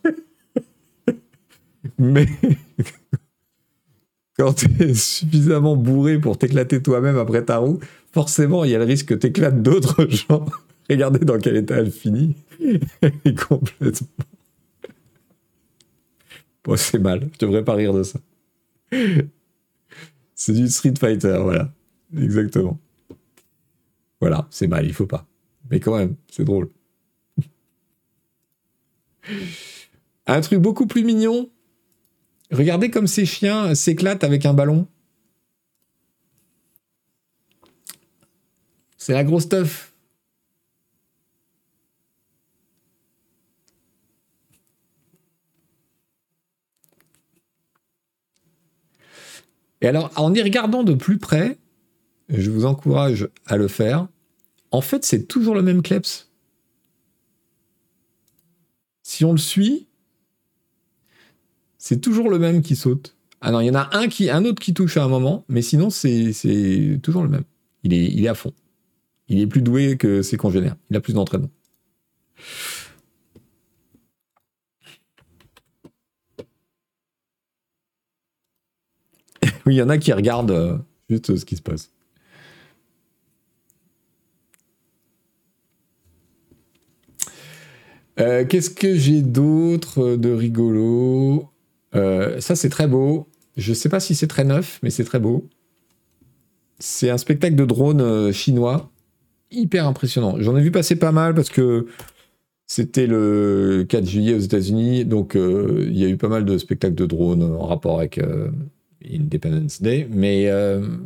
mais... Quand tu es suffisamment bourré pour t'éclater toi-même après ta roue, forcément, il y a le risque que tu éclates d'autres gens. Regardez dans quel état elle finit. est complètement C'est mal. Je devrais pas rire de ça. C'est du Street Fighter, voilà. Exactement. Voilà, c'est mal, il faut pas. Mais quand même, c'est drôle. un truc beaucoup plus mignon. Regardez comme ces chiens s'éclatent avec un ballon. C'est la grosse stuff. Et alors, en y regardant de plus près, je vous encourage à le faire, en fait, c'est toujours le même kleps. Si on le suit, c'est toujours le même qui saute. Ah non, il y en a un, qui, un autre qui touche à un moment, mais sinon, c'est toujours le même. Il est, il est à fond. Il est plus doué que ses congénères. Il a plus d'entraînement. Oui, il y en a qui regardent euh, juste ce qui se passe. Euh, qu'est-ce que j'ai d'autre de rigolo? Euh, Ça, c'est très beau. Je ne sais pas si c'est très neuf, mais c'est très beau. C'est un spectacle de drone chinois. Hyper impressionnant. J'en ai vu passer pas mal parce que c'était le 4 juillet aux États-Unis. Donc, il y a eu pas mal de spectacles de drones en rapport avec Independence Day, mais euh,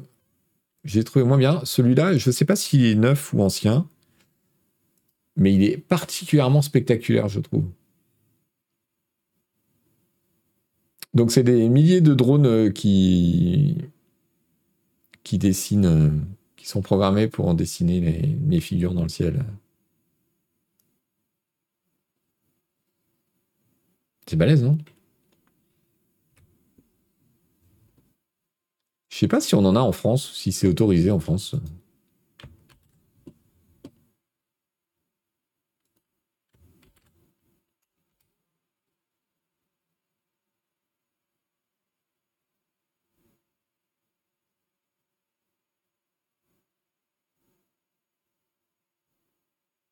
j'ai trouvé moins bien. Celui-là, je ne sais pas s'il est neuf ou ancien, mais il est particulièrement spectaculaire, je trouve. Donc c'est des milliers de drones euh, qui qui dessinent, euh, qui sont programmés pour en dessiner les, les figures dans le ciel. C'est balèze, non? Je sais pas si on en a en France, si c'est autorisé en France.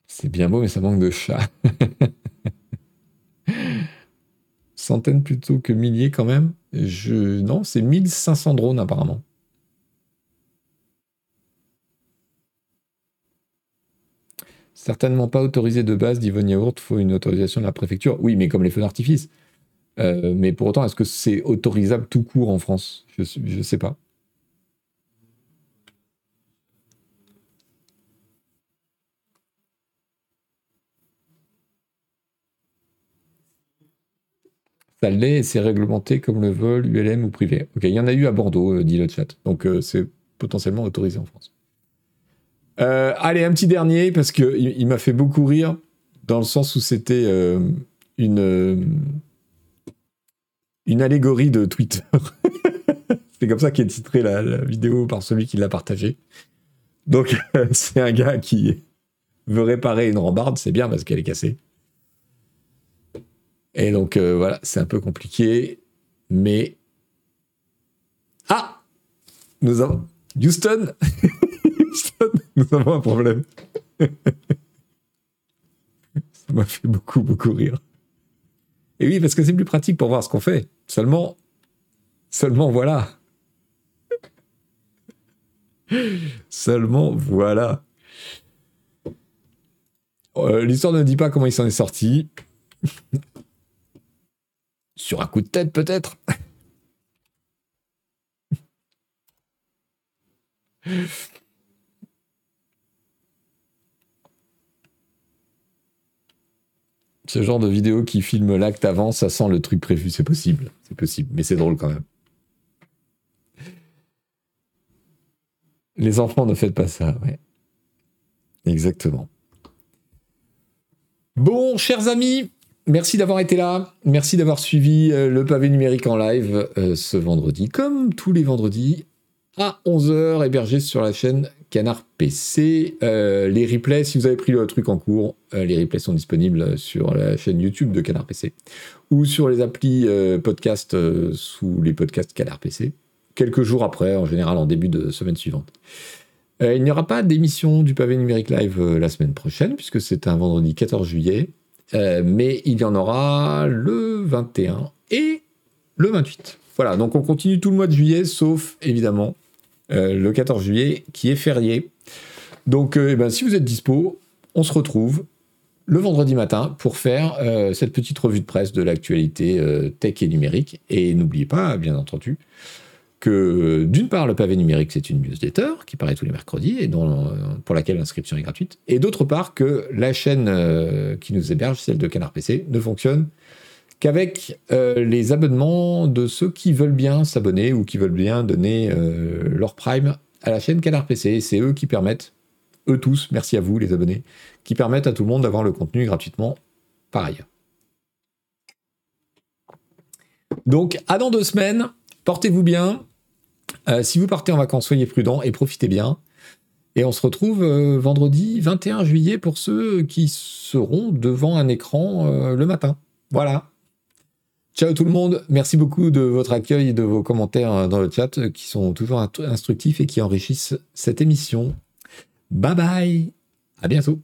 C'est bien beau, mais ça manque de chat. Centaines plutôt que milliers quand même. Je... Non, c'est 1500 drones apparemment. Certainement pas autorisé de base, dit Von Yaourt, faut une autorisation de la préfecture. Oui, mais comme les feux d'artifice. Euh, mais pour autant, est-ce que c'est autorisable tout court en France? Je ne sais pas. Ça l'est et c'est réglementé comme le vol ULM ou privé. Ok, il y en a eu à Bordeaux, euh, dit le chat. Donc euh, c'est potentiellement autorisé en France. Euh, allez, un petit dernier, parce qu'il il, m'a fait beaucoup rire, dans le sens où c'était une, une allégorie de Twitter. c'est comme ça qu'est titrée la, la, vidéo par celui qui l'a partagée. Donc c'est un gars qui veut réparer une rambarde, c'est bien parce qu'elle est cassée. Et donc euh, voilà, c'est un peu compliqué, mais ah, nous avons Houston, Houston nous avons un problème. Ça m'a fait beaucoup beaucoup rire. Et oui, parce que c'est plus pratique pour voir ce qu'on fait. Seulement, seulement voilà. Seulement voilà. Euh, l'histoire ne dit pas comment il s'en est sorti. Sur un coup de tête, peut-être Ce genre de vidéo qui filme l'acte avant, ça sent le truc prévu, c'est possible. C'est possible, mais c'est drôle quand même. Les enfants ne faites pas ça, ouais. Exactement. Bon, chers amis, Merci d'avoir été là. Merci d'avoir suivi euh, le pavé numérique en live euh, ce vendredi, comme tous les vendredis, à 11h, hébergé sur la chaîne Canard PC. Euh, les replays, si vous avez pris le truc en cours, les replays sont disponibles sur la chaîne YouTube de Canard PC ou sur les applis podcast sous les podcasts Canard PC, quelques jours après, en général en début de semaine suivante. il n'y aura pas d'émission du pavé numérique live la semaine prochaine, puisque c'est un vendredi 14 juillet. Euh, mais il y en aura le 21 et le 28. Voilà, donc on continue tout le mois de juillet, sauf évidemment euh, le 14 juillet qui est férié. Donc euh, eh ben, si vous êtes dispo, on se retrouve le vendredi matin pour faire cette petite revue de presse de l'actualité tech et numérique. Et n'oubliez pas, bien entendu, que d'une part, le pavé numérique, c'est une newsletter qui paraît tous les mercredis et dont, pour laquelle l'inscription est gratuite. Et d'autre part, que la chaîne euh, qui nous héberge, celle de Canard PC, ne fonctionne qu'avec euh, les abonnements de ceux qui veulent bien s'abonner ou qui veulent bien donner euh, leur prime à la chaîne Canard PC. C'est eux qui permettent, eux tous, merci à vous les abonnés, qui permettent à tout le monde d'avoir le contenu gratuitement par ailleurs. Donc, à dans deux semaines, portez-vous bien. Euh, si vous partez en vacances, soyez prudents et profitez bien. Et on se retrouve euh, vendredi 21 juillet pour ceux qui seront devant un écran euh, le matin. Voilà. Ciao tout le monde. Merci beaucoup de votre accueil et de vos commentaires dans le chat qui sont toujours instructifs et qui enrichissent cette émission. Bye bye. À bientôt.